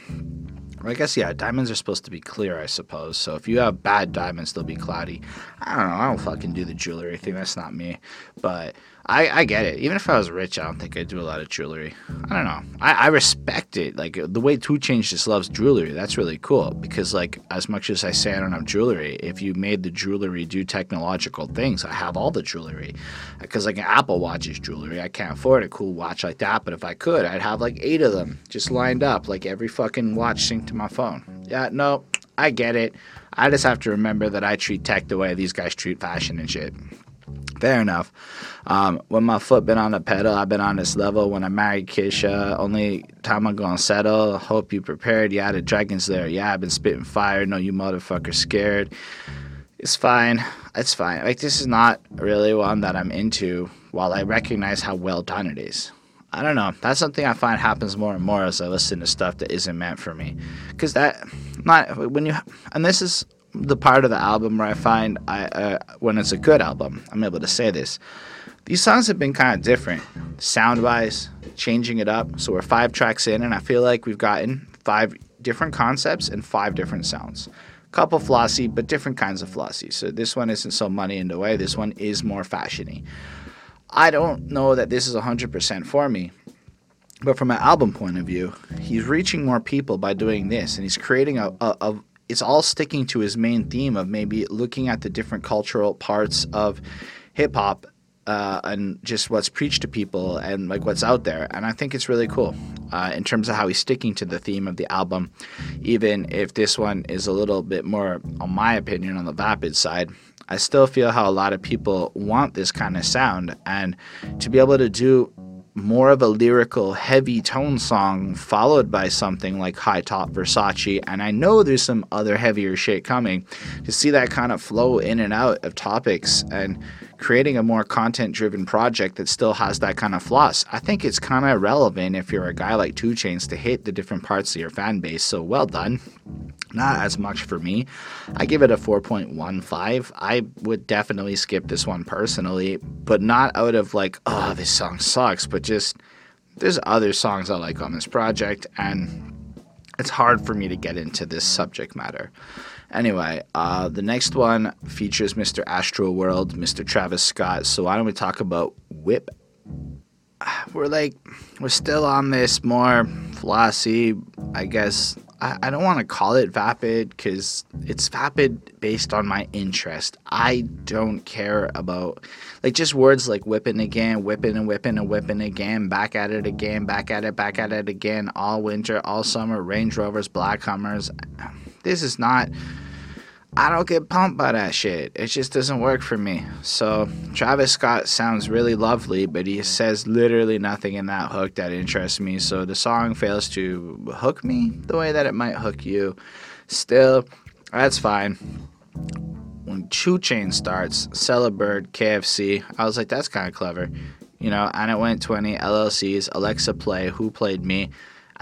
I guess yeah, diamonds are supposed to be clear, I suppose. So if you have bad diamonds, they'll be cloudy. I don't know. I don't fucking do the jewelry thing. That's not me. But I, I get it. Even if I was rich, I don't think I'd do a lot of jewelry. I don't know. I, I respect it. Like the way 2 Chainz just loves jewelry. That's really cool. Because like as much as I say I don't have jewelry, if you made the jewelry do technological things, I have all the jewelry. Because like an Apple Watch is jewelry. I can't afford a cool watch like that. But if I could, I'd have like eight of them just lined up, like every fucking watch synced to my phone. Yeah, no, I get it. I just have to remember that I treat tech the way these guys treat fashion and shit. Fair enough. Um, when my foot been on the pedal, I've been on this level. When I married Kisha, only time I'm gonna settle. Hope you prepared. Yeah, the dragon's there. Yeah, I've been spitting fire. No, you motherfucker scared. It's fine. It's fine. Like this is not really one that I'm into. While I recognize how well done it is. I don't know. That's something I find happens more and more as I listen to stuff that isn't meant for me. Because that, not when you, and this is the part of the album where I find I uh, when it's a good album, I'm able to say this. These songs have been kind of different, sound wise, changing it up. So we're five tracks in, and I feel like we've gotten five different concepts and five different sounds. Couple flossy, but different kinds of flossy. So this one isn't so money in the way. This one is more fashiony. I don't know that this is 100% for me. But from an album point of view, he's reaching more people by doing this, and he's creating a, a, a it's all sticking to his main theme of maybe looking at the different cultural parts of hip hop uh, and just what's preached to people and like what's out there. And I think it's really cool uh, in terms of how he's sticking to the theme of the album, even if this one is a little bit more, on my opinion, on the vapid side. I still feel how a lot of people want this kind of sound, and to be able to do more of a lyrical, heavy tone song, followed by something like High Top Versace. And I know there's some other heavier shit coming. To see that kind of flow in and out of topics and creating a more content driven project that still has that kind of floss, I think it's kind of relevant if you're a guy like 2 Chainz to hit the different parts of your fan base. So well done not as much for me. I give it a 4.15. I would definitely skip this one personally, but not out of like, oh, this song sucks, but just there's other songs I like on this project, and it's hard for me to get into this subject matter. Anyway, uh, the next one features Mr. Astro World, Mr. Travis Scott. So why don't we talk about Whip? [sighs] We're like, we're still on this more flossy, I guess, I, I don't want to call it vapid because it's vapid based on my interest. I don't care about like just words like whipping again, whipping and whipping and whipping again, back at it again, back at it, back at it again, all winter, all summer, Range Rovers, Black Hummers. This is not I don't get pumped by that shit. It just doesn't work for me. So Travis Scott sounds really lovely, but he says literally nothing in that hook that interests me. So the song fails to hook me the way that it might hook you. Still, that's fine. When 2 Chainz starts, Bird, KFC, I was like, that's kind of clever. You know, and it went 20 LLCs, Alexa Play, Who Played Me.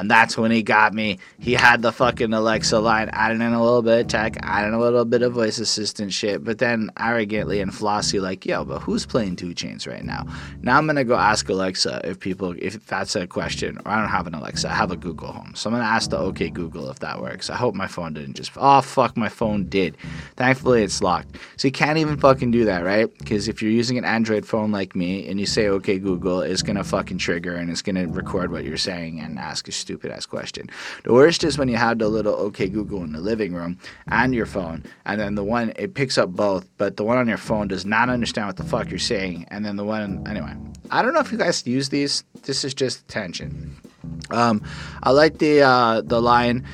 And that's when he got me. He had the fucking Alexa line, adding in a little bit of tech, adding a little bit of voice assistant shit, but then arrogantly and flossy, like, yo, but who's playing 2 Chainz right now? Now I'm gonna go ask Alexa if people, if that's a question, or I don't have an Alexa, I have a Google Home. So I'm gonna ask the OK Google if that works. I hope my phone didn't just, oh fuck, my phone did. Thankfully it's locked. So you can't even fucking do that, right? Because if you're using an Android phone like me and you say OK Google, it's gonna fucking trigger and it's gonna record what you're saying and ask a stupid ass question. The worst is when you have the little OK Google in the living room and your phone, and then the one it picks up both, but the one on your phone does not understand what the fuck you're saying, and then the one anyway. I don't know if you guys use these. This is just tension. Um, I like the uh, the line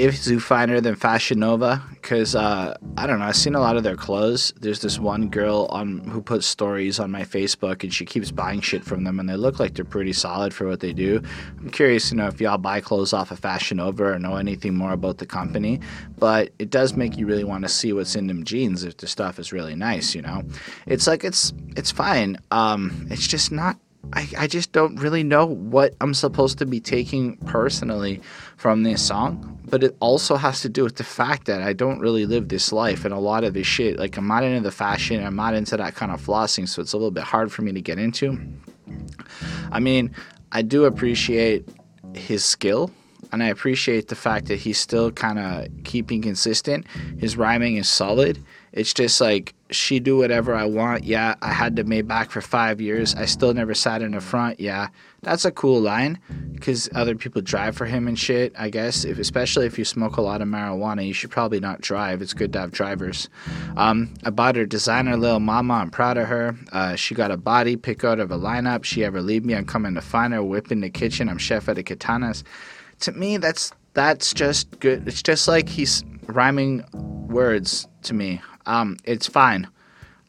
if Zoo Finer than Fashion Nova because uh, I don't know. I've seen a lot of their clothes. There's this one girl on who puts stories on my Facebook, and she keeps buying shit from them, and they look like they're pretty solid for what they do. I'm curious, you know, if y'all buy clothes off of Fashion Nova or know anything more about the company, but it does make you really want to see what's in them jeans if the stuff is really nice. You know, it's like it's it's fine. Um, it's just not I, I just don't really know what I'm supposed to be taking personally from this song. But it also has to do with the fact that I don't really live this life and a lot of this shit. Like, I'm not into the fashion, I'm not into that kind of flossing, so it's a little bit hard for me to get into. I mean, I do appreciate his skill and I appreciate the fact that he's still kind of keeping consistent. His rhyming is solid. It's just like she do whatever I want. Yeah, I had to Maybach for five years. I still never sat in the front. Yeah, that's a cool line because other people drive for him and shit. I guess if especially if you smoke a lot of marijuana, you should probably not drive. It's good to have drivers. Um, I bought her designer Lil Mama. I'm proud of her. Uh, she got a body pick out of a lineup. She ever leave me, I'm coming to find her. Whip in the kitchen. I'm chef at the katanas to me that's that's just good. It's just like he's rhyming words to me. Um, it's fine.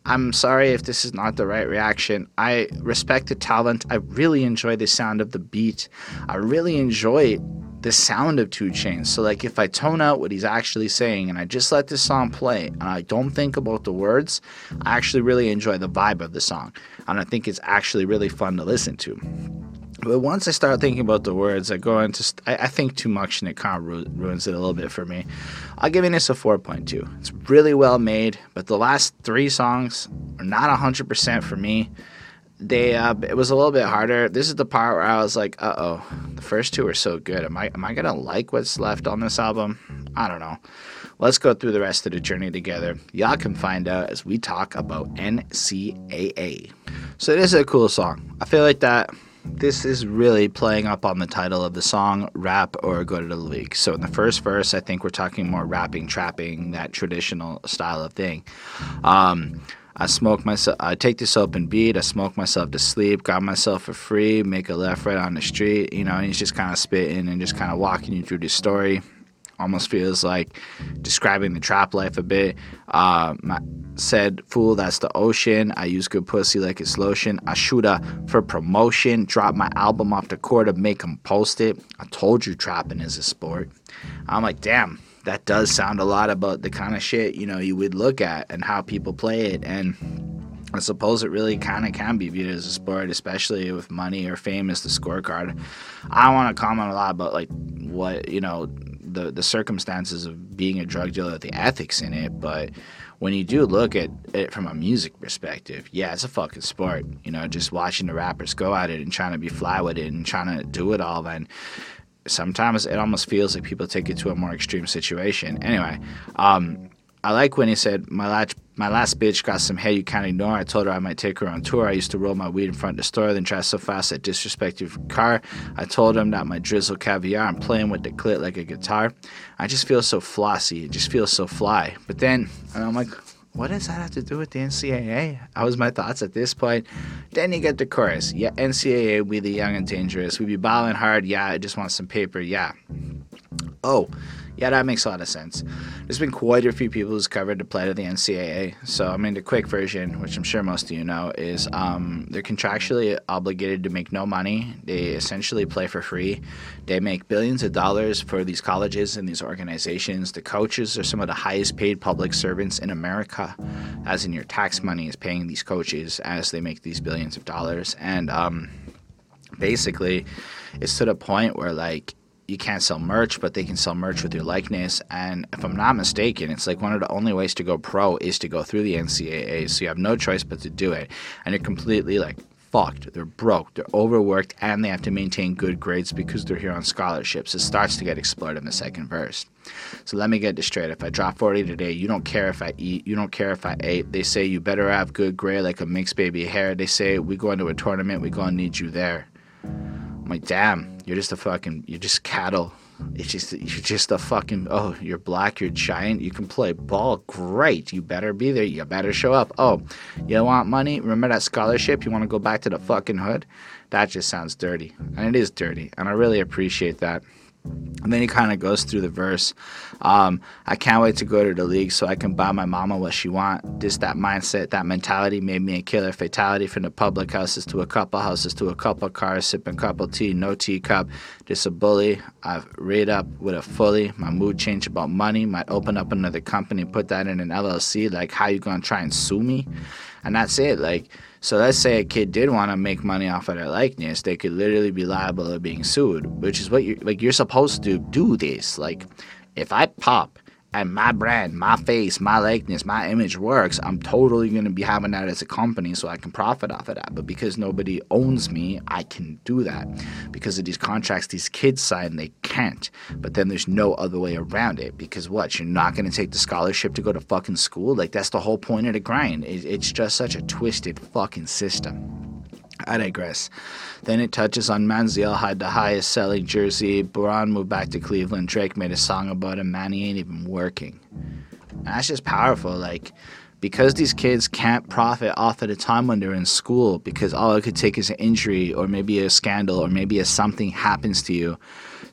I'm sorry if this is not the right reaction. I respect the talent. I really enjoy the sound of the beat. I really enjoy the sound of 2 Chainz. So like if I tone out what he's actually saying and I just let this song play and I don't think about the words, I actually really enjoy the vibe of the song. And I think it's actually really fun to listen to. But once I start thinking about the words, I go into st- I, I, think too much and it kind of ru- ruins it a little bit for me. I'll give this a 4.2. It's really well made, but the last three songs are not 100% for me. They uh, it was a little bit harder. This is the part where I was like, uh oh, the first two are so good. Am I am I gonna like what's left on this album? I don't know. Let's go through the rest of the journey together. Y'all can find out as we talk about NCAA. So this is a cool song. I feel like that this is really playing up on the title of the song, rap or go to the league. So in the first verse, I think we're talking more rapping, trapping, that traditional style of thing. Um, I smoke myself. I take this open beat. I smoke myself to sleep. Got myself for free. Make a left, right on the street. You know, and he's just kind of spitting and just kind of walking you through the story almost feels like describing the trap life a bit. Uh, my, said, fool, that's the ocean. I use good pussy like it's lotion. I shoot a for promotion. Drop my album off the court to make them post it. I told you trapping is a sport. I'm like, damn, that does sound a lot about the kind of shit, you know, you would look at and how people play it. And I suppose it really kind of can be viewed as a sport, especially with money or fame as the scorecard. I want to comment a lot about like what you know the the circumstances of being a drug dealer, the ethics in it, but when you do look at it from a music perspective, yeah, it's a fucking sport. You know, just watching the rappers go at it and trying to be fly with it and trying to do it all, and sometimes it almost feels like people take it to a more extreme situation. Anyway, um, I like when he said, "My last my last bitch got some hair you can't ignore. I told her I might take her on tour. I used to roll my weed in front of the store, then drive so fast I disrespect your car. I told him that my drizzle caviar. I'm playing with the clit like a guitar. I just feel so flossy. It just feels so fly. But then I'm like, what does that have to do with the NCAA? That was my thoughts at this point. Then you get the chorus. Yeah, NCAA, we the young and dangerous. We be balling hard. Yeah, I just want some paper. Yeah. Oh, yeah, that makes a lot of sense. There's been quite a few people who's covered the plight of the NCAA. So, I mean, the quick version, which I'm sure most of you know, is um, they're contractually obligated to make no money. They essentially play for free. They make billions of dollars for these colleges and these organizations. The coaches are some of the highest paid public servants in America, as in your tax money is paying these coaches as they make these billions of dollars. And um, basically, it's to the point where, like, you can't sell merch, but they can sell merch with your likeness. And if I'm not mistaken, it's like one of the only ways to go pro is to go through the NCAA. So you have no choice but to do it. And you're completely like fucked. They're broke. They're overworked, and they have to maintain good grades because they're here on scholarships. It starts to get explored in the second verse. So let me get this straight. If I drop 40 today, you don't care if I eat. You don't care if I ate. They say you better have good grade like a mixed baby hair. They say we go into a tournament, we gonna need you there. I'm like, damn, you're just a fucking, you're just cattle. It's just, you're just a fucking, oh, you're black, you're giant, you can play ball, great. You better be there, you better show up. Oh, you want money? Remember that scholarship? You want to go back to the fucking hood? That just sounds dirty. And it is dirty. And I really appreciate that. And then he kind of goes through the verse. Um, I can't wait to go to the league so I can buy my mama what she want. This, that mindset, that mentality made me a killer fatality from the public houses to a couple houses to a couple cars, sipping couple tea, no teacup. Just a bully. I've read up with a fully. My mood changed about money. Might open up another company, put that in an LLC. Like, how you gonna try and sue me? And that's it. Like, so let's say a kid did want to make money off of their likeness, they could literally be liable of being sued, which is what you like. You're supposed to do this. Like, if I pop and my brand, my face, my likeness, my image works, I'm totally going to be having that as a company so I can profit off of that. But because nobody owns me, I can do that. Because of these contracts these kids sign, they can't. But then there's no other way around it. Because what? You're not going to take the scholarship to go to fucking school? Like, that's the whole point of the grind. It's just such a twisted fucking system. I digress. Then it touches on Manziel had the highest selling jersey. Bron moved back to Cleveland. Drake made a song about him. Man, he ain't even working. And that's just powerful. Like, because these kids can't profit off of the time when they're in school, because all it could take is an injury or maybe a scandal or maybe a something happens to you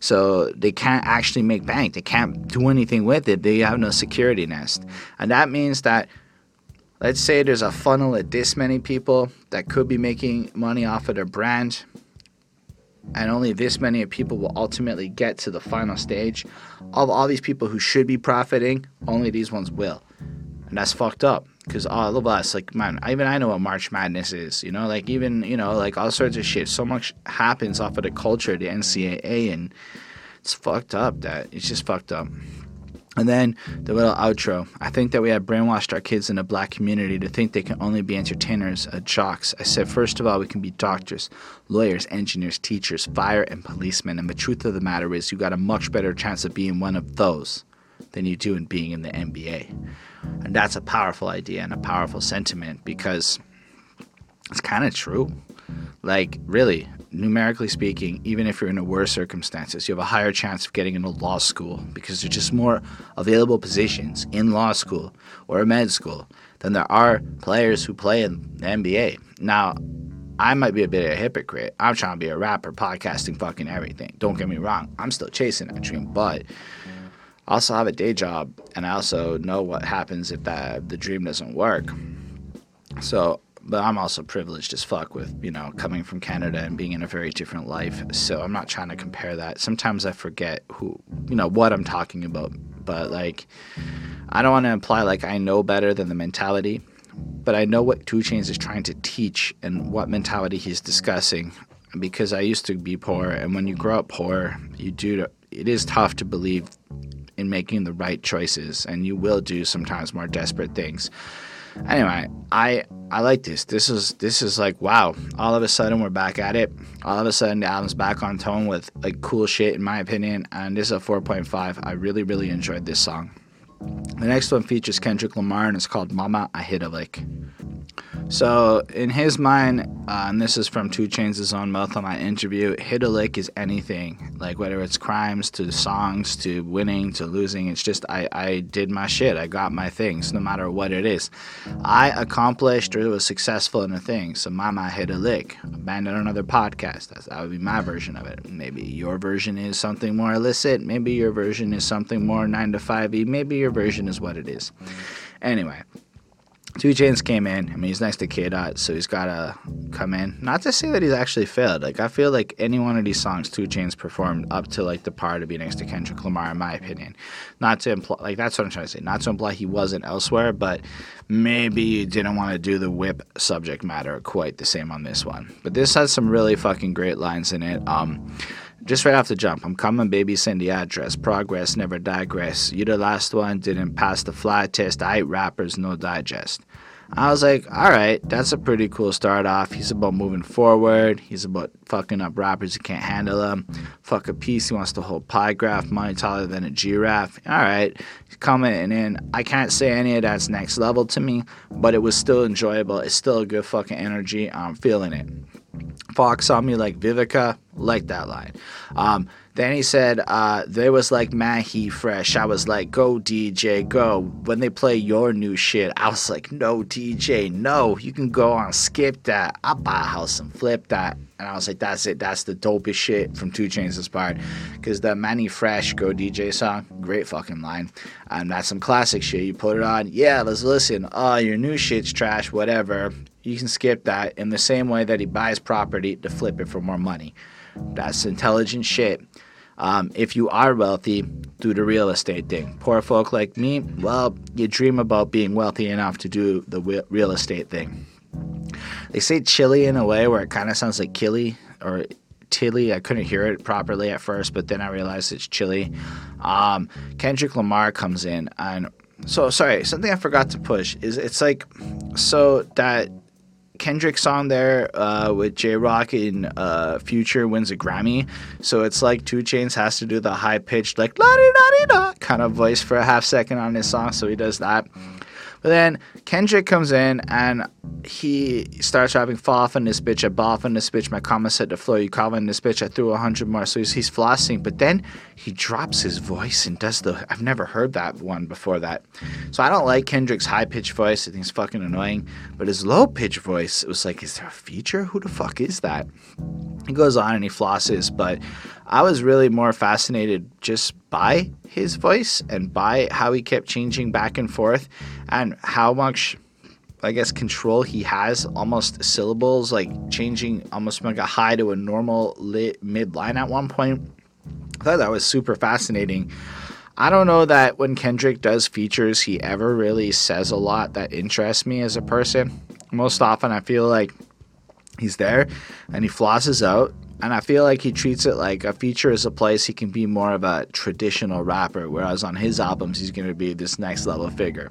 So they can't actually make bank. They can't do anything with it. They have no security nest. And that means that let's say there's a funnel of this many people that could be making money off of their brand and only this many people will ultimately get to the final stage. Of all these people who should be profiting only these ones will. And that's fucked up because all of us like man even i know what march madness is you know? Like even you know like all sorts of shit. So much happens off of the culture the ncaa and it's fucked up that it's just fucked up and then the little outro. I think that we have brainwashed our kids in the black community to think they can only be entertainers, uh, jocks. I said, first of all, we can be doctors, lawyers, engineers, teachers, fire, and policemen. And the truth of the matter is, you got a much better chance of being one of those than you do in being in the NBA. And that's a powerful idea and a powerful sentiment because it's kind of true. Like, really, numerically speaking, even if you're in the worst circumstances, you have a higher chance of getting into law school because there's just more available positions in law school or med school than there are players who play in the NBA. Now, I might be a bit of a hypocrite. I'm trying to be a rapper, podcasting, fucking everything. Don't get me wrong. I'm still chasing that dream, but I also have a day job, and I also know what happens if that the dream doesn't work. So but I'm also privileged as fuck with, you know, coming from Canada and being in a very different life. So I'm not trying to compare that. Sometimes I forget who, you know, what I'm talking about. But like, I don't want to imply like I know better than the mentality, but I know what 2 Chainz is trying to teach and what mentality he's discussing because I used to be poor. And when you grow up poor, you do, it is tough to believe in making the right choices and you will do sometimes more desperate things. Anyway, I I like this. This is this is like wow. All of a sudden we're back at it. All of a sudden the album's back on tone with like cool shit in my opinion. And this is a 4.5. I really really enjoyed this song. The next one features Kendrick Lamar and it's called Mama I Hit a Lick. So in his mind, uh, and this is from 2 Chainz' own mouth on my interview, hit a lick is anything. Like whether it's crimes to songs to winning to losing, it's just I, I did my shit. I got my things, no matter what it is. I accomplished or was successful in a thing. So mama hit a lick. Abandoned another podcast. That's, that would be my version of it. Maybe your version is something more illicit. Maybe your version is something more 9 to 5 Maybe your version is what it is. Anyway, 2 Chainz came in. I mean, he's next to K Dot, so he's got to come in. Not to say that he's actually failed. Like, I feel like any one of these songs 2 Chainz performed up to, like, the par to be next to Kendrick Lamar, in my opinion. Not to imply, like, that's what I'm trying to say. Not to imply he wasn't elsewhere, but maybe you didn't want to do the whip subject matter quite the same on this one. But this has some really fucking great lines in it. Um, just right off the jump, I'm coming, baby, send the address. Progress, never digress. You the last one, didn't pass the fly test. I rappers, no digest. I was like, all right, that's a pretty cool start off. He's about moving forward. He's about fucking up rappers who can't handle him. Fuck a piece. He wants to hold pie graph, money taller than a giraffe. All right, he's coming in. I can't say any of that's next level to me, but it was still enjoyable. It's still a good fucking energy. I'm feeling it. Fox saw me like Vivica, like that line. Um, then he said, uh, they was like, man, he fresh. I was like, go DJ, go. When they play your new shit, I was like, no DJ, no. You can go on, skip that. I'll buy a house and flip that. And I was like, that's it. That's the dopest shit from 2 Chainz' part. Because the Mannie Fresh Go DJ song, great fucking line. And that's some classic shit. You put it on, yeah, let's listen. Oh, your new shit's trash, whatever. You can skip that in the same way that he buys property to flip it for more money. That's intelligent shit. Um, if you are wealthy, do the real estate thing. Poor folk like me, well, you dream about being wealthy enough to do the real estate thing. They say chili in a way where it kind of sounds like killy or tilly. I couldn't hear it properly at first, but then I realized it's chili. Um, Kendrick Lamar comes in, and so sorry, something I forgot to push is it's like so that Kendrick song there uh, with Jay Rock in uh, Future wins a Grammy. So it's like 2 Chainz has to do the high pitched, like la di da di da kind of voice for a half second on his song. So he does that. But then Kendrick comes in and he starts rapping fall in this bitch, I boff in this bitch, my comments hit the floor, you in this bitch, I threw a hundred more. So he's, he's flossing, but then he drops his voice and does the I've never heard that one before that. So I don't like Kendrick's high pitched voice, I think it's fucking annoying. But his low pitched voice, it was like, is there a feature? Who the fuck is that? He goes on and he flosses, but I was really more fascinated just by his voice and by how he kept changing back and forth and how much I guess control he has almost syllables like changing almost like a high to a normal lit mid line at one point. I thought that was super fascinating. I don't know that when Kendrick does features, he ever really says a lot that interests me as a person. Most often, I feel like he's there and he flosses out and I feel like he treats it like a feature is a place he can be more of a traditional rapper, whereas on his albums he's gonna be this next level figure.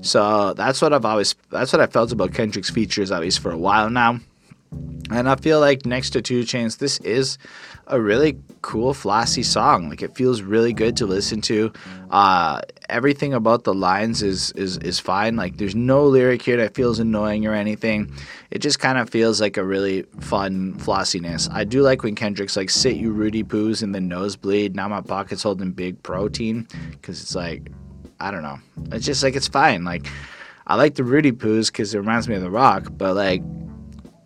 So that's what I've always that's what I felt about Kendrick's features at least for a while now. And I feel like next to 2 Chainz, this is a really cool, flossy song. Like it feels really good to listen to. Uh, everything about the lines is is is fine. Like there's no lyric here that feels annoying or anything. It just kind of feels like a really fun flossiness. I do like when Kendrick's like "sit you Rudy poos in the nosebleed." Now my pocket's holding big protein because it's like I don't know. It's just like it's fine. Like I like the Rudy poos because it reminds me of The Rock, but like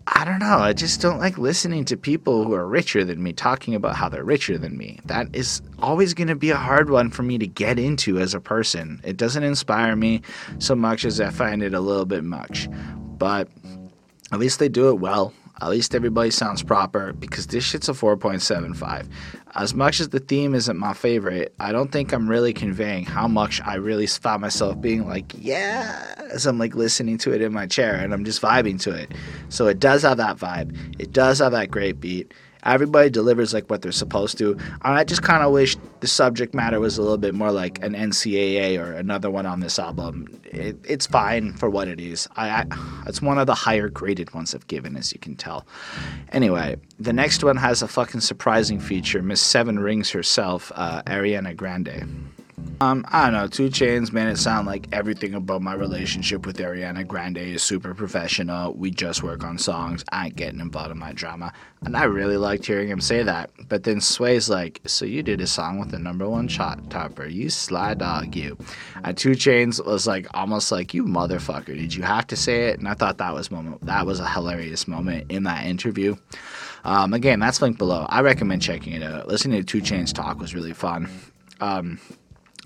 I don't know. I just don't like listening to people who are richer than me talking about how they're richer than me. That is always going to be a hard one for me to get into as a person. It doesn't inspire me so much as I find it a little bit much. But at least they do it well. At least everybody sounds proper because this shit's a 4.75. As much as the theme isn't my favorite, I don't think I'm really conveying how much I really found myself being like, yeah, as I'm like listening to it in my chair and I'm just vibing to it. So it does have that vibe. It does have that great beat. Everybody delivers like what they're supposed to. I just kind of wish the subject matter was a little bit more like an NCAA or another one on this album. It, it's fine for what it is. I, I, it's one of the higher graded ones I've given, as you can tell. Anyway, the next one has a fucking surprising feature. Miss Seven Rings herself, uh, Ariana Grande. Um, I don't know. 2 Chainz made it sound like everything about my relationship with Ariana Grande is super professional. We just work on songs. I ain't getting involved in my drama. And I really liked hearing him say that. But then Sway's like, so you did a song with the number one chart topper. You sly dog, you. And 2 Chainz was like, almost like, you motherfucker. Did you have to say it? And I thought that was moment. That was a hilarious moment in that interview. Um, again, that's linked below. I recommend checking it out. Listening to 2 Chainz talk was really fun. Um,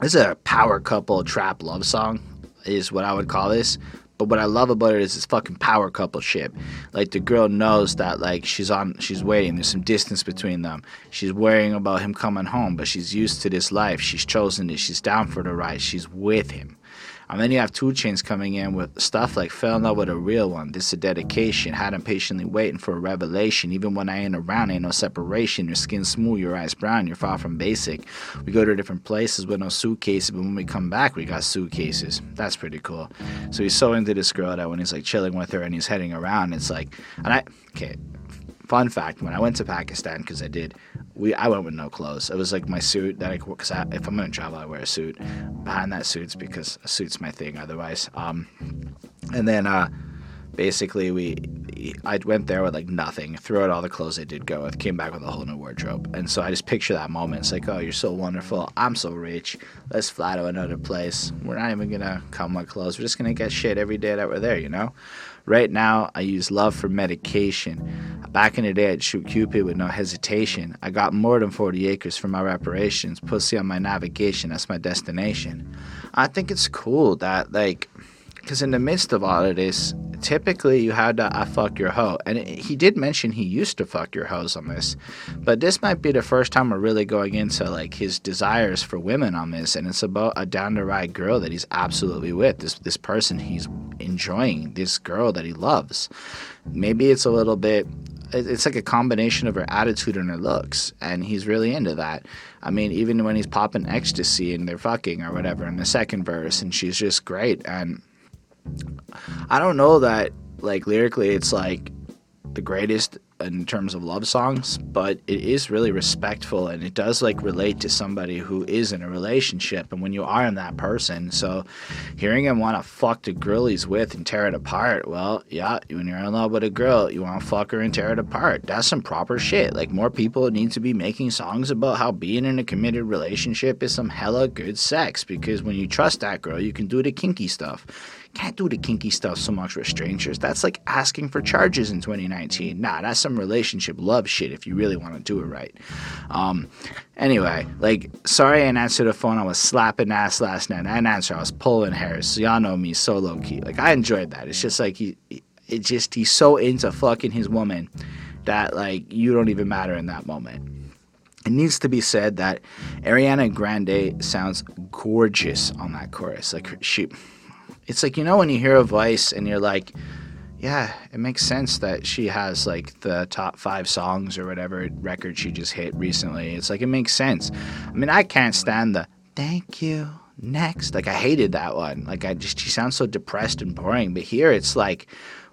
this is a power couple trap love song, is what I would call this. But what I love about it is this fucking power couple ship. Like the girl knows that like she's on, she's waiting. There's some distance between them. She's worrying about him coming home, but she's used to this life. She's chosen it. She's down for the ride. She's with him. And then you have 2 Chainz coming in with stuff like fell in love with a real one. This is a dedication. Had him patiently waiting for a revelation. Even when I ain't around, ain't no separation. Your skin smooth, your eyes brown. You're far from basic. We go to different places with no suitcases, but when we come back, we got suitcases. That's pretty cool. So he's so into this girl that when he's like chilling with her and he's heading around, it's like, and I, okay, fun fact when I went to Pakistan because I did we I went with no clothes. It was like my suit that I because if I'm gonna travel I wear a suit. Behind that suit's because a suit's my thing otherwise. Um, and then uh, basically we I went there with like nothing, threw out all the clothes I did go with, came back with a whole new wardrobe. And so I just picture that moment. It's like, oh, you're so wonderful. I'm so rich. Let's fly to another place. We're not even gonna come with clothes. We're just gonna get shit every day that we're there, you know? Right now, I use love for medication. Back in the day, I'd shoot Cupid with no hesitation. I got more than 40 acres for my reparations. Pussy on my navigation, that's my destination. I think it's cool that, like, because in the midst of all of this, typically you had to I fuck your hoe. And it, he did mention he used to fuck your hoes on this. But this might be the first time we're really going into like his desires for women on this. And it's about a down to ride girl that he's absolutely with. This this person he's enjoying, this girl that he loves. Maybe it's a little bit it's like a combination of her attitude and her looks, and he's really into that. I mean, even when he's popping ecstasy and they're fucking or whatever in the second verse, and she's just great. And I don't know that like lyrically it's like the greatest in terms of love songs, but it is really respectful and it does like relate to somebody who is in a relationship and when you are in that person. So hearing him want to fuck the girl he's with and tear it apart, well, yeah, when you're in love with a girl, you want to fuck her and tear it apart. That's some proper shit. Like more people need to be making songs about how being in a committed relationship is some hella good sex because when you trust that girl, you can do the kinky stuff can't do the kinky stuff so much with strangers. That's like asking for charges in 2019. Nah, that's some relationship love shit if you really want to do it right. Um, anyway, like, sorry I didn't answer the phone. I was slapping ass last night. I didn't answer. I was pulling hairs. So y'all know me so low key. Like, I enjoyed that. It's just like he, it just he's so into fucking his woman that like you don't even matter in that moment. It needs to be said that Ariana Grande sounds gorgeous on that chorus. Like she, it's like you know when you hear a voice and you're like, yeah, it makes sense that she has like the top five songs or whatever record she just hit recently. It's like it makes sense. I mean, I can't stand the thank you next. Like I hated that one. Like I just she sounds so depressed and boring. But here it's like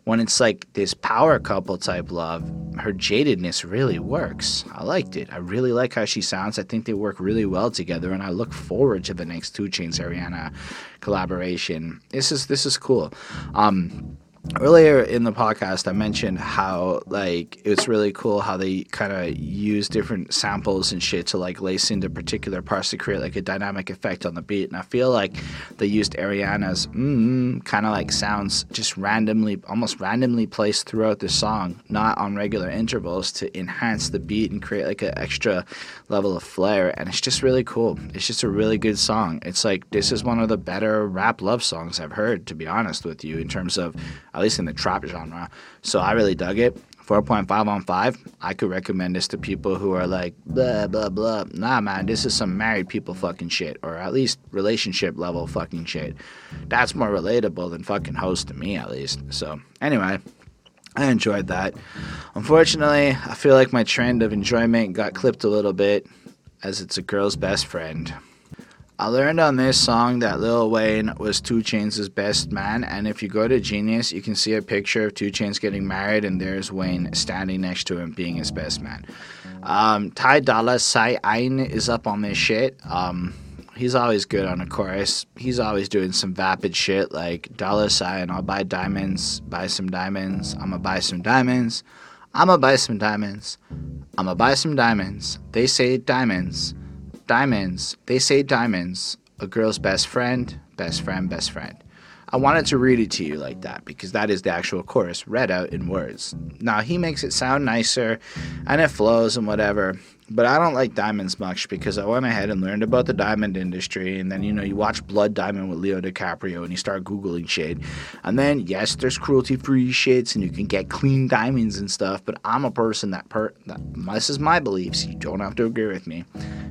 when it's like this power couple type love, her jadedness really works. I liked it. I really like how she sounds. I think they work really well together, and I look forward to the next 2 Chainz Ariana collaboration. This is this is cool. Um, earlier in the podcast i mentioned how like it's really cool how they kind of use different samples and shit to like lace into particular parts to create like a dynamic effect on the beat. And i feel like they used ariana's mm kind of like sounds just randomly almost randomly placed throughout the song not on regular intervals to enhance the beat and create like an extra level of flair. And it's just really cool. It's just a really good song. It's like this is one of the better rap love songs i've heard to be honest with you in terms of at least in the trap genre. So I really dug it. 4.5 on 5. I could recommend this to people who are like, blah, blah, blah. Nah, man, this is some married people fucking shit, or at least relationship level fucking shit. That's more relatable than fucking host to me, at least. So, anyway, I enjoyed that. Unfortunately, I feel like my trend of enjoyment got clipped a little bit, as it's a girl's best friend. I learned on this song that Lil Wayne was 2 Chainz' best man, and if you go to Genius, you can see a picture of 2 Chainz getting married, and there's Wayne standing next to him being his best man. Um, Ty Dolla Sign is up on this shit. Um, he's always good on a chorus. He's always doing some vapid shit like Dollar Sign, I'll buy diamonds, buy some diamonds, I'ma buy some diamonds, I'ma buy some diamonds, I'ma buy some diamonds. They say diamonds. Diamonds. They say diamonds. A girl's best friend, best friend, best friend. I wanted to read it to you like that because that is the actual chorus read out in words. Now, he makes it sound nicer and it flows and whatever, but I don't like diamonds much because I went ahead and learned about the diamond industry. And then, you know, you watch Blood Diamond with Leo DiCaprio and you start Googling shit. And then, yes, there's cruelty free shits and you can get clean diamonds and stuff. But I'm a person that, per- that, this is my beliefs. You don't have to agree with me.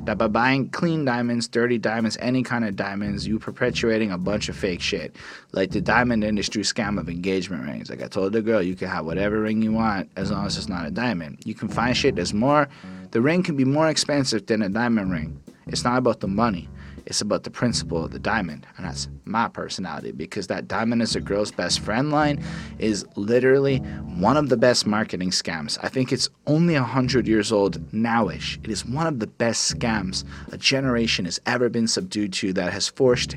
That by buying clean diamonds, dirty diamonds, any kind of diamonds, you perpetuating a bunch of fake shit. Like the diamond industry scam of engagement rings. Like I told the girl, you can have whatever ring you want as long as it's not a diamond. You can find shit that's more the ring can be more expensive than a diamond ring. It's not about the money. It's about the principle of the diamond. And that's my personality because that diamond is a girl's best friend line is literally one of the best marketing scams. I think it's only 100 years old nowish. It is one of the best scams a generation has ever been subdued to that has forced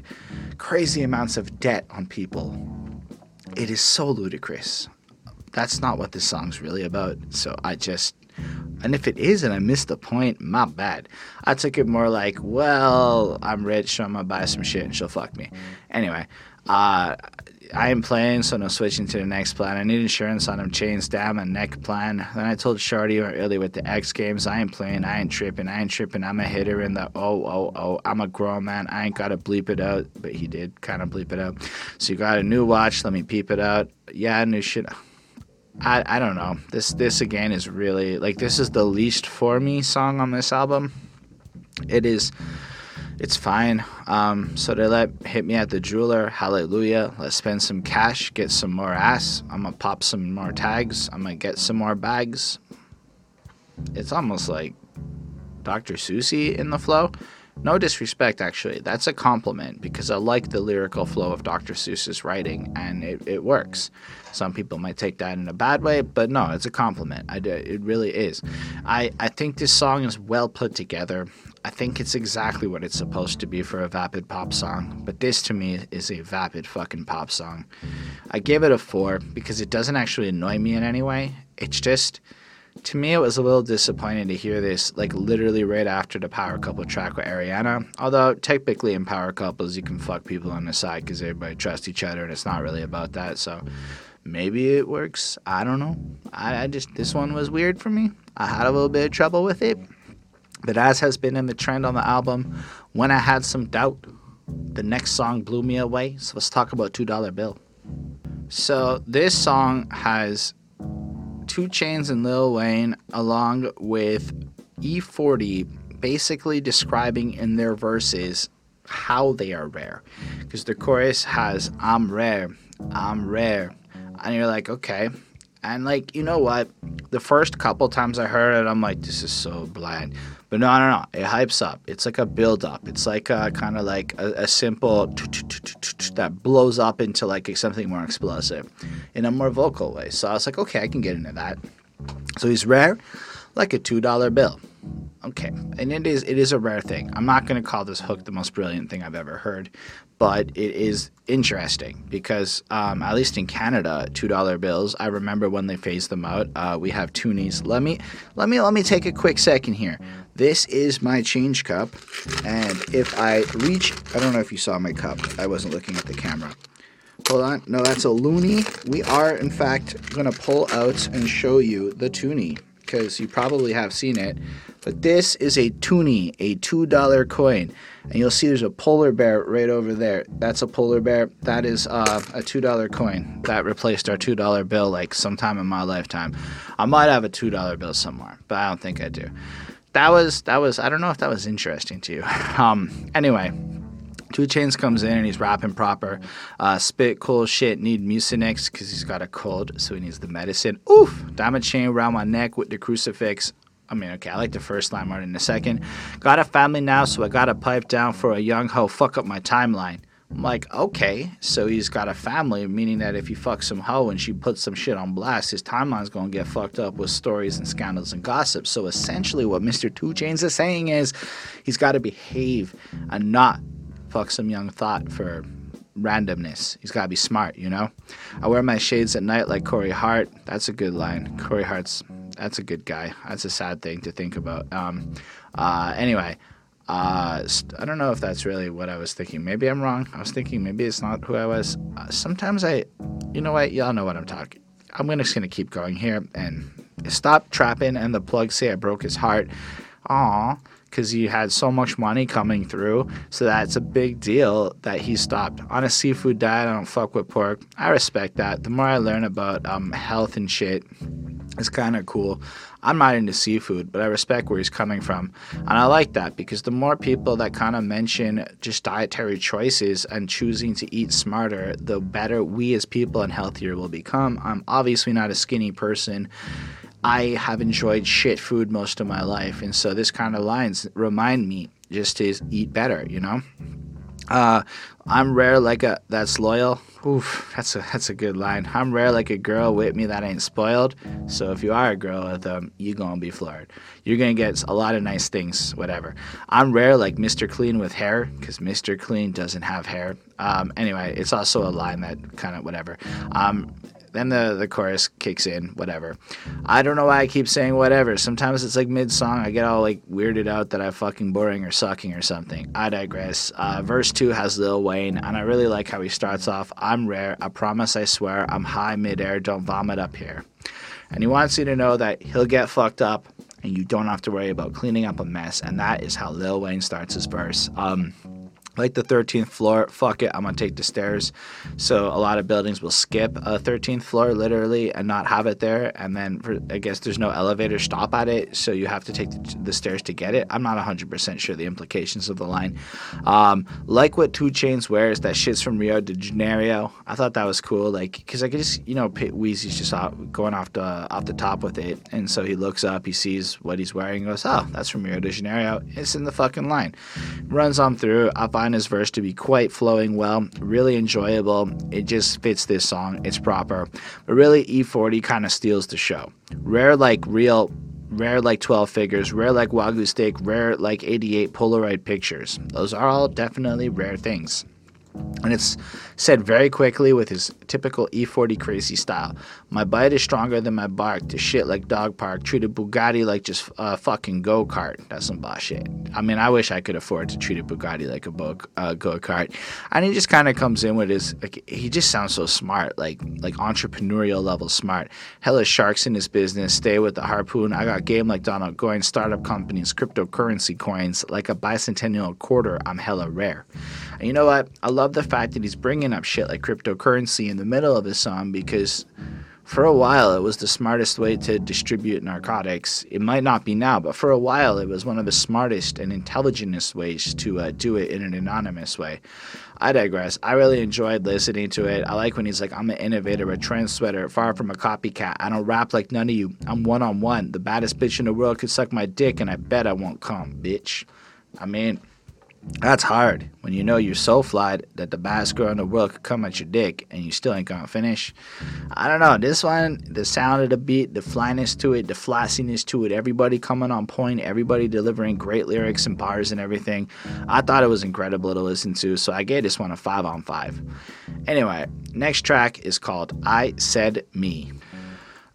crazy amounts of debt on people. It is so ludicrous. That's not what this song's really about. So I just and if it is and I missed the point, my bad. I took it more like, well, I'm rich, so I'm gonna buy some shit and she'll fuck me. Anyway, uh, I am playing, so no switching to the next plan. I need insurance on them chains down my neck plan. Then I told Shorty earlier with the X Games, I ain't playing, I ain't tripping, I ain't tripping. I'm a hitter in the oh, oh, oh. I'm a grown man, I ain't gotta bleep it out. But he did kind of bleep it out. So you got a new watch, let me peep it out. Yeah, new shit. I, I don't know. This this again is really like this is the least for me song on this album. It is it's fine. Um, so they let hit me at the jeweler, hallelujah. Let's spend some cash, get some more ass. I'm gonna pop some more tags. I'm gonna get some more bags. It's almost like Dr. Susie in the flow. No disrespect, actually. That's a compliment because I like the lyrical flow of Dr. Seuss's writing and it, it works. Some people might take that in a bad way, but no, it's a compliment. I, it really is. I, I think this song is well put together. I think it's exactly what it's supposed to be for a vapid pop song, but this to me is a vapid fucking pop song. I give it a four because it doesn't actually annoy me in any way. It's just to me, it was a little disappointing to hear this, like literally right after the power couple track with Ariana. Although technically in power couples, you can fuck people on the side because everybody trusts each other, and it's not really about that. So maybe it works. I don't know. I, I just this one was weird for me. I had a little bit of trouble with it, but as has been in the trend on the album, when I had some doubt, the next song blew me away. So let's talk about Two Dollar Bill. So this song has 2 Chainz and Lil Wayne, along with E40, basically describing in their verses how they are rare. Because the chorus has, I'm rare, I'm rare. And you're like, okay. And like, you know what? The first couple times I heard it, I'm like, this is so bland. But no, no, no. It hypes up. It's like a build up. It's like a kind of like a, a simple that blows up into like something more explosive in a more vocal way. So I was like, okay, I can get into that. So he's rare, like a two dollar bill. Okay, and it is it is a rare thing. I'm not going to call this hook the most brilliant thing I've ever heard, but it is interesting because um, at least in Canada, two dollar bills. I remember when they phased them out. Uh, we have toonies. Let me let me let me take a quick second here. This is my change cup, and if I reach, I don't know if you saw my cup. I wasn't looking at the camera. Hold on. No, that's a loonie. We are, in fact, to pull out and show you the toonie because you probably have seen it. But this is a toonie, a $2 coin. And you'll see there's a polar bear right over there. That's a polar bear. That is uh, a $2 coin that replaced our $2 bill like sometime in my lifetime. I might have a $2 bill somewhere, but I don't think I do. That was, that was, I don't know if that was interesting to you. [laughs] Um, anyway, 2 Chainz comes in and he's rapping proper. Uh, spit cool shit, need Mucinex because he's got a cold, so he needs the medicine. Oof! Diamond chain around my neck with the crucifix. I mean, okay, I like the first line more than the second. Got a family now, so I got a pipe down for a young hoe. Fuck up my timeline. I'm like, okay, so he's got a family, meaning that if he fucks some hoe and she puts some shit on blast, his timeline's gonna get fucked up with stories and scandals and gossip. So essentially, what Mr. 2 Chainz is saying is he's got to behave and not fuck some young thought for randomness. He's got to be smart, you know? I wear my shades at night like Corey Hart. That's a good line. Corey Hart's, that's a good guy. That's a sad thing to think about. Um, uh, anyway, uh, I don't know if that's really what I was thinking. Maybe I'm wrong. I was thinking maybe it's not who I was. Uh, sometimes I, you know what? Y'all know what I'm talking. I'm gonna, just gonna keep going here and stop trapping. And the plug say I broke his heart. Aw because he had so much money coming through. So that's a big deal that he stopped. On a seafood diet, I don't fuck with pork. I respect that. The more I learn about um, health and shit, it's kind of cool. I'm not into seafood, but I respect where he's coming from. And I like that because the more people that kind of mention just dietary choices and choosing to eat smarter, the better we as people and healthier will become. I'm obviously not a skinny person I have enjoyed shit food most of my life, and so this kind of lines remind me just to eat better, you know. Uh, I'm rare like a that's loyal. Oof, that's a that's a good line. I'm rare like a girl with me that ain't spoiled. So if you are a girl with them, you gonna be floored. You're gonna get a lot of nice things, whatever. I'm rare like Mr. Clean with hair, because Mr. Clean doesn't have hair. Um, anyway, it's also a line that kind of whatever. Um, then the, the chorus kicks in, whatever. I don't know why I keep saying whatever. Sometimes it's like mid song, I get all like weirded out that I'm fucking boring or sucking or something. I digress. Uh, verse 2 has Lil Wayne, and I really like how he starts off I'm rare, I promise, I swear, I'm high midair, don't vomit up here. And he wants you to know that he'll get fucked up and you don't have to worry about cleaning up a mess. And that is how Lil Wayne starts his verse. Um, like the 13th floor, fuck it, I'm gonna take the stairs. So a lot of buildings will skip a 13th floor literally and not have it there. And then for, I guess there's no elevator stop at it, so you have to take the, the stairs to get it. I'm not 100% sure the implications of the line. Um, like what 2 Chainz wears, that shit's from Rio de Janeiro. I thought that was cool, like because I could just you know Weezy's just going off the off the top with it, and so he looks up, he sees what he's wearing, goes, oh, that's from Rio de Janeiro. It's in the fucking line. Runs on through. I find his verse to be quite flowing well, really enjoyable. It just fits this song. It's proper. But really, E40 kind of steals the show. Rare like real rare like 12 figures, rare like Wagyu steak, rare like 88 Polaroid pictures. Those are all definitely rare things. And it's Said very quickly with his typical E40 crazy style. My bite is stronger than my bark. The shit like dog park. Treat a Bugatti like just a uh, fucking go kart. That's some bullshit. I mean, I wish I could afford to treat a Bugatti like a uh, go kart. And he just kind of comes in with his. Like, he just sounds so smart, like like entrepreneurial level smart. Hella sharks in his business. Stay with the harpoon. I got game like Donald Goines. Startup companies, cryptocurrency coins, like a bicentennial quarter. I'm hella rare. And you know what? I love the fact that he's bringing up shit like cryptocurrency in the middle of his song because for a while it was the smartest way to distribute narcotics. It might not be now, but for a while it was one of the smartest and intelligentest ways to uh, do it in an anonymous way. I digress. I really enjoyed listening to it. I like when he's like, I'm an innovator, a trend sweater, far from a copycat. I don't rap like none of you. I'm one on one. The baddest bitch in the world could suck my dick, and I bet I won't come, bitch. I mean, that's hard when you know you're so flied that the baddest girl in the world could come at your dick and you still ain't gonna finish. I don't know. This one, the sound of the beat, the flyness to it, the flassiness to it, everybody coming on point, everybody delivering great lyrics and bars and everything. I thought it was incredible to listen to, so I gave this one a 5 on 5. Anyway, next track is called I Said Me.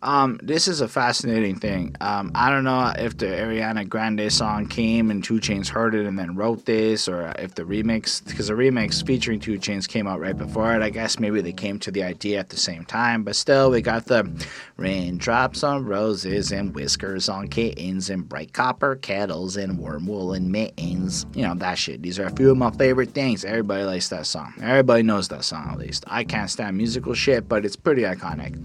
Um, this is a fascinating thing. Um, I don't know if the Ariana Grande song came and 2 Chainz heard it and then wrote this, or if the remix, because the remix featuring 2 Chainz came out right before it. I guess maybe they came to the idea at the same time, but still, we got the raindrops on roses and whiskers on kittens and bright copper kettles and warm woolen mittens. You know, that shit. These are a few of my favorite things. Everybody likes that song. Everybody knows that song at least. I can't stand musical shit, but it's pretty iconic.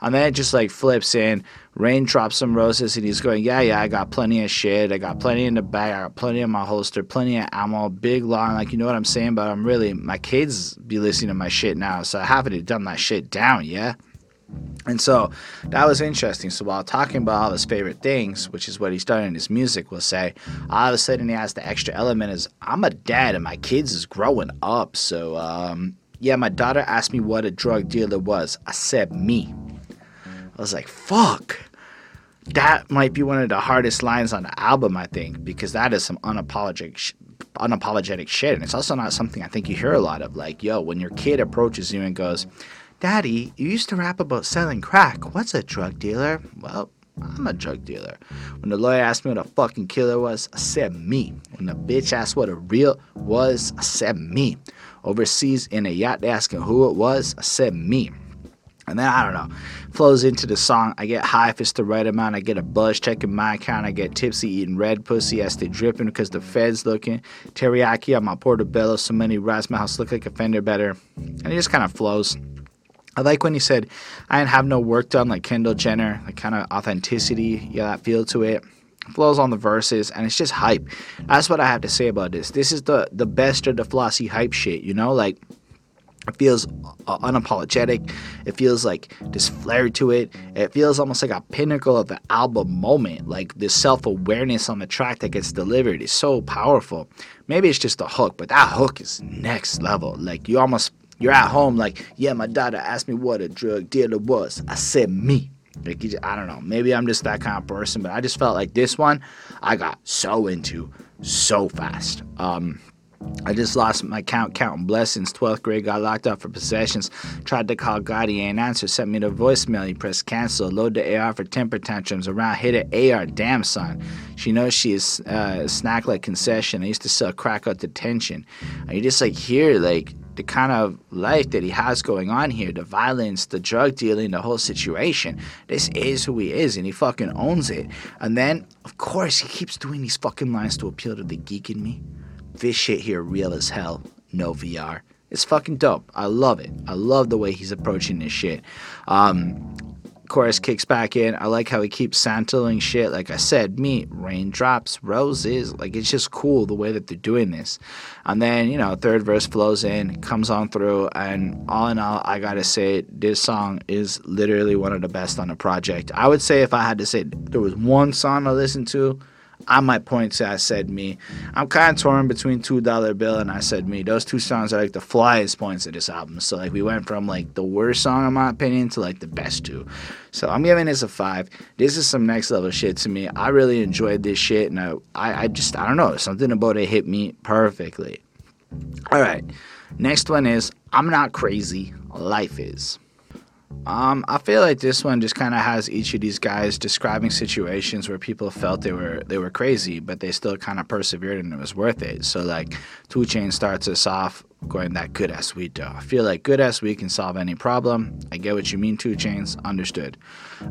And then it just like flips in, Rain drops some roses, and he's going, Yeah, yeah, I got plenty of shit. I got plenty in the bag. I got plenty in my holster, plenty of ammo, big long. Like, you know what I'm saying? But I'm really, my kids be listening to my shit now. So I haven't done dumb that shit down, yeah? And so that was interesting. So while talking about all his favorite things, which is what he's done in his music, we'll say, all of a sudden he has the extra element is I'm a dad and my kids is growing up. So um, yeah, my daughter asked me what a drug dealer was. I said me. I was like, fuck. That might be one of the hardest lines on the album, I think, because that is some unapologetic, sh- unapologetic shit. And it's also not something I think you hear a lot of. Like, yo, when your kid approaches you and goes, Daddy, you used to rap about selling crack. What's a drug dealer? Well, I'm a drug dealer. When the lawyer asked me what a fucking killer was, I said me. When the bitch asked what a real was, I said me. Overseas in a yacht asking who it was, I said me. And then I don't know, flows into the song. I get high if it's the right amount. I get a buzz checking my account. I get tipsy eating red pussy as they dripping because the feds looking. Teriyaki on my portobello. So many rats my house look like a fender better. And it just kind of flows. I like when he said, I didn't have no work done like Kendall Jenner, like kind of authenticity, yeah, that feel to it. Flows on the verses, and it's just hype. That's what I have to say about this. This is the the best of the flossy hype shit, you know? Like, it feels uh, unapologetic. It feels like this flair to it. It feels almost like a pinnacle of the album moment. Like this self awareness on the track that gets delivered is so powerful. Maybe it's just a hook, but that hook is next level. Like you almost you're at home, like, yeah, my daughter asked me what a drug dealer was. I said me. Like, I don't know. Maybe I'm just that kind of person, but I just felt like this one I got so into so fast. Um, I just lost my count counting blessings. 12th grade got locked up for possessions. Tried to call God, he ain't answer. Sent me the voicemail, he pressed cancel. Load the AR for temper tantrums. Around hit it AR, damn son. She knows she is uh, snack like concession. I used to sell crack out detention. And you just like hear like the kind of life that he has going on here, the violence, the drug dealing, the whole situation. This is who he is, and he fucking owns it. And then, of course, he keeps doing these fucking lines to appeal to the geek in me this shit here real as hell. No VR. It's fucking dope. I love it. I love the way he's approaching this shit. Um, chorus kicks back in. I like how he keeps sampling shit. Like I said, me, raindrops, roses. Like it's just cool the way that they're doing this. And then, you know, third verse flows in, comes on through, and all in all, I gotta say, this song is literally one of the best on the project. I would say if I had to say there was one song I listened to I might point to I Said Me. I'm kind of torn between Two Dollar Bill and I Said Me. Those two songs are like the flyest points of this album. So like we went from like the worst song in my opinion to like the best two. So I'm giving this a five. This is some next level shit to me. I really enjoyed this shit and I, I, I just I don't know something about it hit me perfectly. All right. Next one is I'm not crazy. Life is. Um, I feel like this one just kind of has each of these guys describing situations where people felt they were they were crazy, but they still kind of persevered and it was worth it. So like, 2 Chainz starts us off going that good ass weed though. I feel like good ass weed can solve any problem. I get what you mean, 2 Chainz. Understood.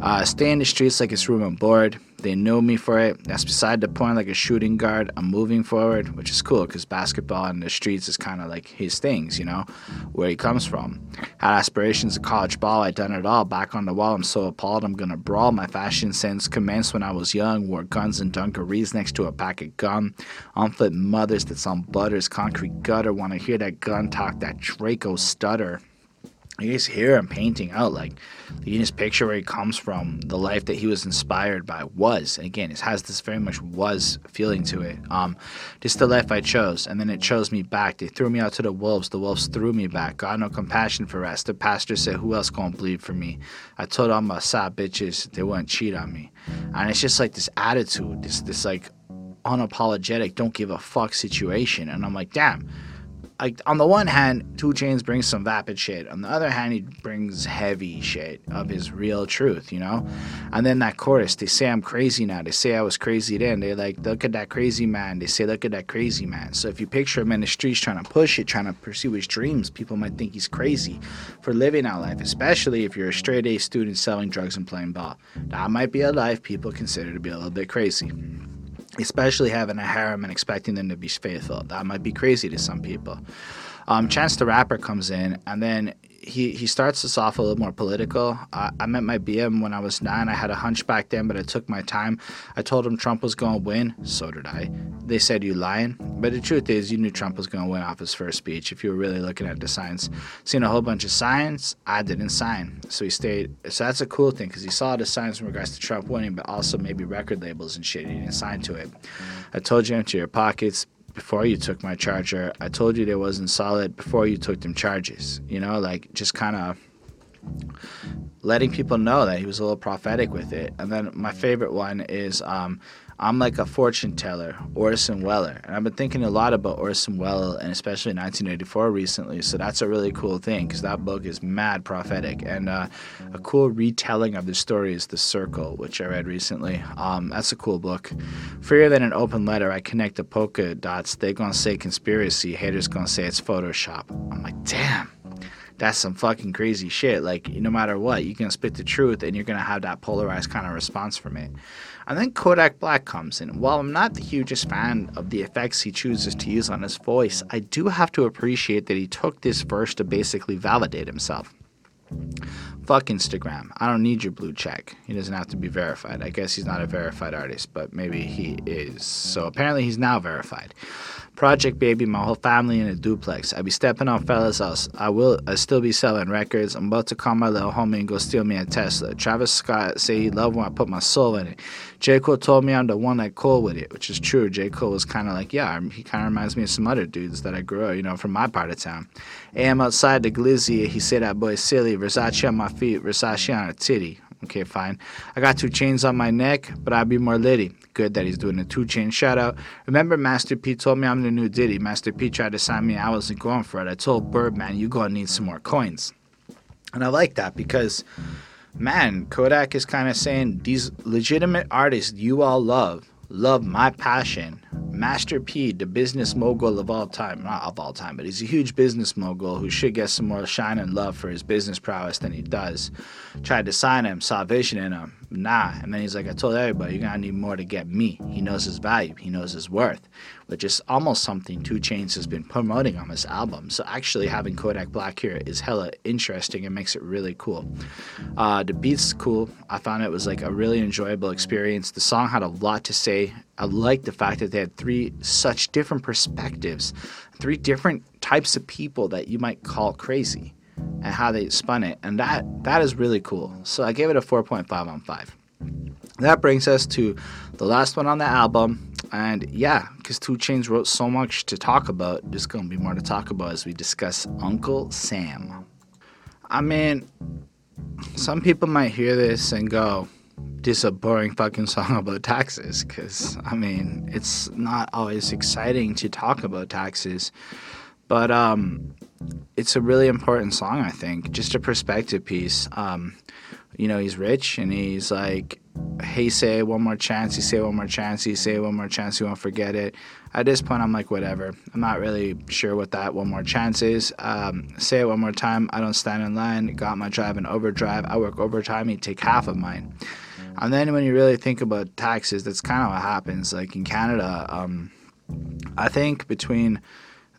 Uh, stay in the streets like it's room and board. They know me for it. That's beside the point. Like a shooting guard, I'm moving forward, which is cool because basketball in the streets is kind of like his things, you know, where he comes from. Had aspirations of college ball. I done it all. Back on the wall, I'm so appalled. I'm gonna brawl. My fashion sense commenced when I was young. Wore guns and dungarees next to a pack of gum. On Unfit mothers that's on butters, concrete gutter. Wanna hear that gun talk, that Draco stutter you just hear him painting out like you just picture where he comes from the life that he was inspired by was and again it has this very much was feeling to it. Um is the life i chose and then it chose me back. They threw me out to the wolves. The wolves threw me back. Got no compassion for us. The pastor said who else gonna bleed for me? I told all my side bitches they wouldn't cheat on me. And it's just like this attitude this this like unapologetic don't give a fuck situation. And i'm like damn like on the one hand, 2 Chainz brings some vapid shit. On the other hand, he brings heavy shit of his real truth, you know. And then that chorus, they say I'm crazy now. They say I was crazy then. They like look at that crazy man. They say look at that crazy man. So if you picture him in the streets trying to push it, trying to pursue his dreams, people might think he's crazy for living that life. Especially if you're a straight A student selling drugs and playing ball. That might be a life people consider to be a little bit crazy especially having a harem and expecting them to be faithful. That might be crazy to some people. Um, Chance the Rapper comes in, and then he, he starts us off a little more political. I, I met my BM when I was nine. I had a hunch back then, but I took my time. I told him Trump was going to win. So did I. They said, You lying? But the truth is, you knew Trump was going to win off his first speech if you were really looking at the signs. Seen a whole bunch of signs. I didn't sign. So he stayed. So that's a cool thing because he saw the signs in regards to Trump winning, but also maybe record labels and shit. He didn't sign to it. I told you empty your pockets before you took my charger. I told you they wasn't solid before you took them charges. You know, like just kind of letting people know that he was a little prophetic with it. And then my favorite one is um, I'm like a fortune teller, Orson Weller. And I've been thinking a lot about Orson Welles and especially 1984 recently. So that's a really cool thing because that book is mad prophetic. And uh, a cool retelling of the story is The Circle, which I read recently. Um, that's a cool book. Freer than an open letter, I connect the polka dots. They're gonna say conspiracy, haters gonna say it's Photoshop. I'm like, damn that's some fucking crazy shit. Like, no matter what, you can spit the truth and you're going to have that polarized kind of response from it. And then Kodak Black comes in. While I'm not the hugest fan of the effects he chooses to use on his voice, I do have to appreciate that he took this verse to basically validate himself. Fuck Instagram. I don't need your blue check. He doesn't have to be verified. I guess he's not a verified artist, but maybe he is. So apparently he's now verified. Project Baby, my whole family in a duplex. I be stepping on fellas' house. I will I still be selling records. I'm about to call my little homie and go steal me a Tesla. Travis Scott say he loved when I put my soul in it. J. Cole told me I'm the one that Cole with it, which is true. J. Cole was kind of like, yeah, he kind of reminds me of some other dudes that I grew up, you know, from my part of town. AM outside the glizzy, he said that boy silly. Versace on my feet, Versace on a titty. Okay, fine. I got 2 chains on my neck, but I'd be more litty. Good that he's doing a 2 chain shout out. Remember, Master P told me I'm the new Diddy. Master P tried to sign me. I wasn't going for it. I told Birdman, you gonna need some more coins. And I like that because, man, Kodak is kind of saying these legitimate artists you all love, love my passion. Master P, the business mogul of all time, not of all time, but he's a huge business mogul who should get some more shine and love for his business prowess than he does. Tried to sign him, saw vision in him. Nah. And then he's like, I told everybody, you're gonna need more to get me. He knows his value, he knows his worth, which is almost something 2 Chainz has been promoting on this album. So actually having Kodak Black here is hella interesting and makes it really cool. Uh, the beat's cool. I found it was like a really enjoyable experience. The song had a lot to say. I like the fact that they had three such different perspectives, three different types of people that you might call crazy and how they spun it. And that that is really cool. So I gave it a 4.5 on 5. That brings us to the last one on the album. And yeah, because 2 Chainz wrote so much to talk about, there's to be more to talk about as we discuss Uncle Sam. I mean, some people might hear this and go, this is a boring fucking song about taxes because I mean it's not always exciting to talk about taxes But um, it's a really important song, I think. Just a perspective piece. Um, you know, he's rich and he's like, hey, say one more chance. You say one more chance. You say one more chance. You won't forget it. At this point, I'm like, whatever. I'm not really sure what that one more chance is. Um, say it one more time. I don't stand in line. Got my drive and overdrive. I work overtime. You take half of mine. And then when you really think about taxes, that's kind of what happens. Like in Canada, um, I think between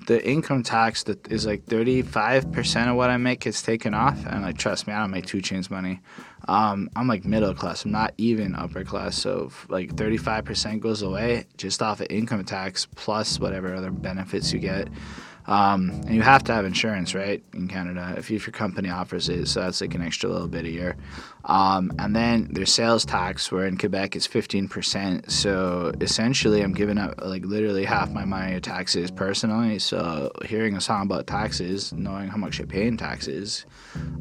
the income tax that is like 35% of what I make gets taken off. And like, trust me, I don't make 2 Chainz money. Um, I'm like middle class. I'm not even upper class. So like 35% goes away just off of income tax plus whatever other benefits you get. Um, and you have to have insurance, right, in Canada, if, if your company offers it. So that's like an extra little bit a year. Um, and then there's sales tax, where in Quebec it's 15%. So essentially, I'm giving up like literally half my money to taxes personally. So hearing a song about taxes, knowing how much I pay in taxes,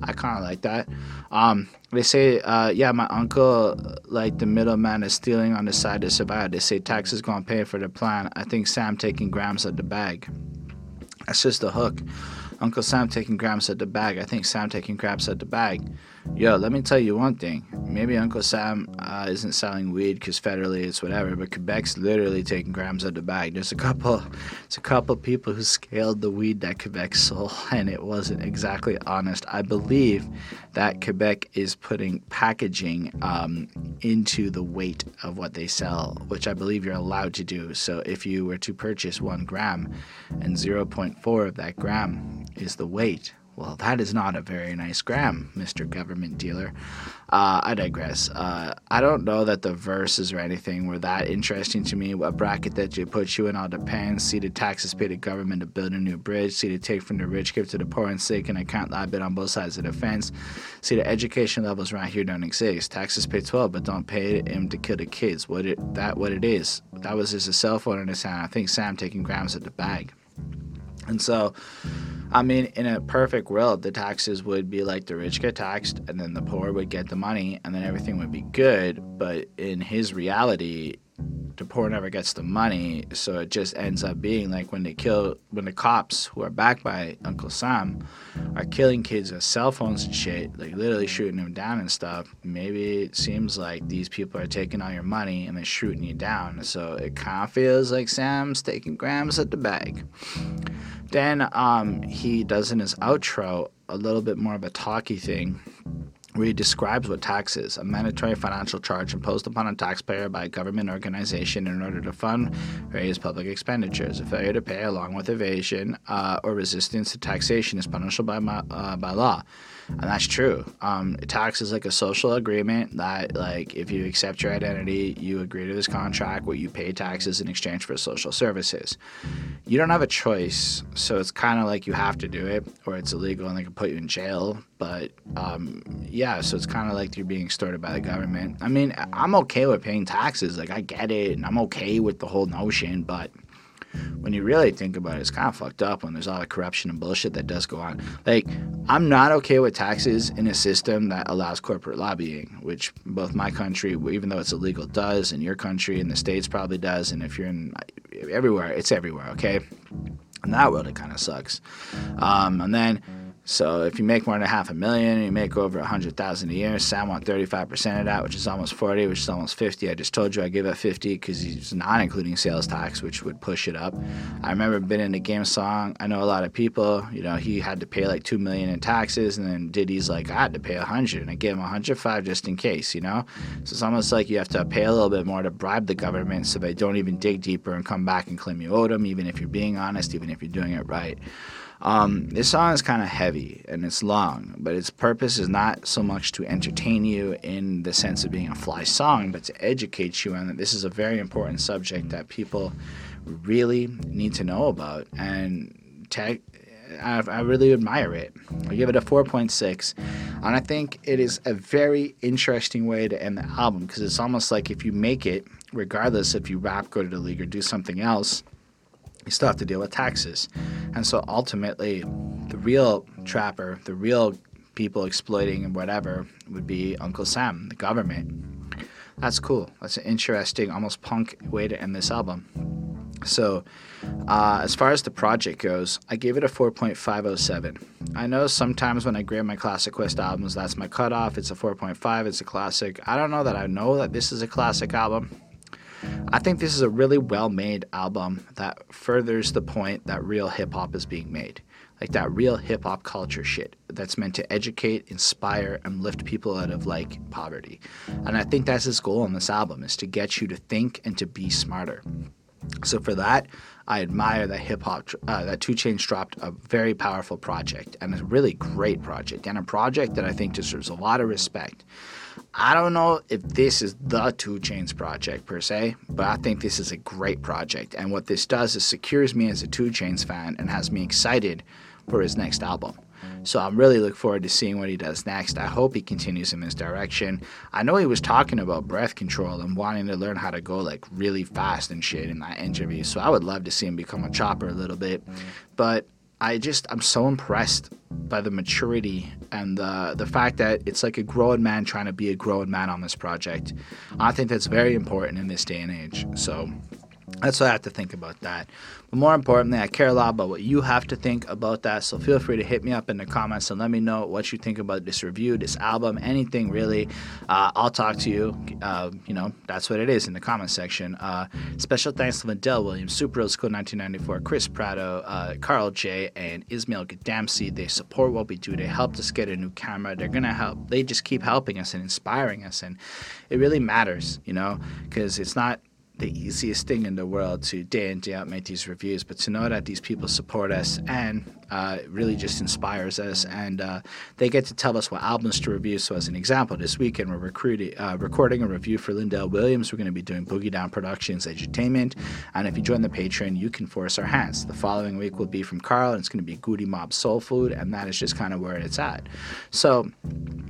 I kind of like that. Um, they say, uh, yeah, my uncle, like the middleman, is stealing on the side to survive. They say taxes gonna pay for the plan. I think Sam taking grams at the bag. That's just a hook. Uncle Sam taking grams at the bag. I think Sam taking grams at the bag. Yo, let me tell you one thing. Maybe Uncle Sam uh, isn't selling weed because federally it's whatever, but Quebec's literally taking grams at the bag. There's a couple, there's a couple people who scaled the weed that Quebec sold, [laughs] and it wasn't exactly honest. I believe that Quebec is putting packaging um, into the weight of what they sell, which I believe you're allowed to do. So if you were to purchase one gram, and 0.4 of that gram is the weight well, that is not a very nice gram, Mr. Government Dealer. Uh, I digress. Uh, I don't know that the verses or anything were that interesting to me. What bracket that you put you in all depends. See the taxes paid to government to build a new bridge. See to take from the rich, give to the poor and sick, and account liability on both sides of the fence. See the education levels around here don't exist. Taxes pay 12, but don't pay him to kill the kids. What it that what it is. That was just a cell phone in his hand. I think Sam taking grams at the bag. And so I mean, in a perfect world, the taxes would be like the rich get taxed, and then the poor would get the money, and then everything would be good. But in his reality, the poor never gets the money, so it just ends up being like when they kill, when the cops who are backed by Uncle Sam are killing kids with cell phones and shit, like literally shooting them down and stuff. Maybe it seems like these people are taking all your money and they're shooting you down. So it kind of feels like Sam's taking grams at the bag. Then um, he does in his outro a little bit more of a talky thing he describes what tax is a mandatory financial charge imposed upon a taxpayer by a government organization in order to fund various public expenditures. A failure to pay, along with evasion uh, or resistance to taxation, is punishable by, uh, by law and that's true. Um, tax is like a social agreement that, like, if you accept your identity, you agree to this contract where you pay taxes in exchange for social services. You don't have a choice, so it's kind of like you have to do it, or it's illegal and they can put you in jail. But um, yeah, so it's kind of like you're being extorted by the government. I mean, I'm okay with paying taxes, like I get it, and I'm okay with the whole notion, but when you really think about it, it's kind of fucked up when there's all the corruption and bullshit that does go on. Like, I'm not okay with taxes in a system that allows corporate lobbying, which both my country, even though it's illegal, does, and your country and the states probably does. And if you're in everywhere, it's everywhere, okay? In that world, it kind of sucks. Um, and then so if you make more than a half a million, you make over a hundred thousand a year. Sam want thirty-five percent of that, which is almost forty, which is almost fifty. I just told you I give it fifty because he's not including sales tax, which would push it up. I remember being in the game song. I know a lot of people. You know, he had to pay like two million in taxes, and then Diddy's like, I had to pay a hundred, and I gave him a hundred five just in case. You know, so it's almost like you have to pay a little bit more to bribe the government so they don't even dig deeper and come back and claim you owed them, even if you're being honest, even if you're doing it right. Um, this song is kind of heavy and it's long, but its purpose is not so much to entertain you in the sense of being a fly song, but to educate you on that this is a very important subject that people really need to know about. And tag, I, I really admire it. I give it a 4.6, and I think it is a very interesting way to end the album because it's almost like if you make it, regardless if you rap, go to the league, or do something else you still have to deal with taxes. And so ultimately, the real trapper, the real people exploiting and whatever would be Uncle Sam, the government. That's cool. That's an interesting, almost punk way to end this album. So, uh, as far as the project goes, I gave it a 4.507. I know sometimes when I grade my Classic Quest albums, that's my cutoff. It's a 4.5, it's a classic. I don't know that I know that this is a classic album. I think this is a really well made album that furthers the point that real hip hop is being made. Like that real hip hop culture shit that's meant to educate, inspire, and lift people out of like poverty. And I think that's his goal on this album is to get you to think and to be smarter. So for that, I admire that hip hop uh, that 2 Chainz dropped a very powerful project and a really great project and a project that I think deserves a lot of respect. I don't know if this is the 2 Chainz project per se, but I think this is a great project. And what this does is secures me as a 2 Chainz fan and has me excited for his next album. So I'm really looking forward to seeing what he does next. I hope he continues in this direction. I know he was talking about breath control and wanting to learn how to go like really fast and shit in that interview. So I would love to see him become a chopper a little bit. But I just I'm so impressed by the maturity and the the fact that it's like a grown man trying to be a grown man on this project. I think that's very important in this day and age. So that's what I have to think about that. But more importantly, I care a lot about what you have to think about that. So feel free to hit me up in the comments and let me know what you think about this review, this album, anything really. Uh, I'll talk to you. Uh, you know, that's what it is in the comment section. Uh, special thanks to Liddell Williams, Super Old School 1994, Chris Prado, uh, Carl J, and Ismail Gadamsi. They support what we do. They helped us get a new camera. They're to help. They just keep helping us and inspiring us. And it really matters, you know, because it's not the easiest thing in the world to day in day out make these reviews, but to know that these people support us and uh, really just inspires us, and uh, they get to tell us what albums to review. So, as an example, this weekend we're uh, recording a review for Lindell Williams. We're going to be doing Boogie Down Productions Edutainment, and if you join the Patreon, you can force our hands. The following week will be from Carl, and it's going to be Goodie Mob Soul Food, and that is just kind of where it's at. So,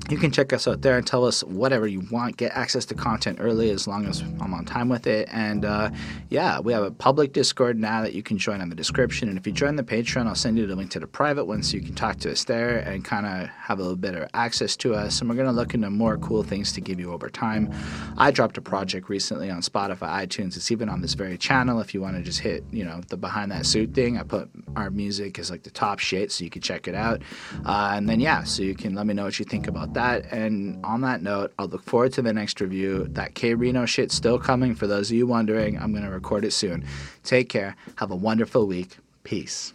you can check us out there and tell us whatever you want. Get access to content early as long as I'm on time with it. And uh, yeah, we have a public Discord now that you can join in the description. And if you join the Patreon, I'll send you the link to the private one so you can talk to us there and kind of have a little better access to us. And we're going to look into more cool things to give you over time. I dropped a project recently on Spotify, iTunes. It's even on this very channel. If you want to just hit, you know, the behind that suit thing, I put our music as like the top shit so you can check it out. Uh, and then, yeah, so you can let me know what you think about that. And on that note, I'll look forward to the next review. That K Reno shit's still coming. For those of you wondering, I'm going to record it soon. Take care. Have a wonderful week. Peace.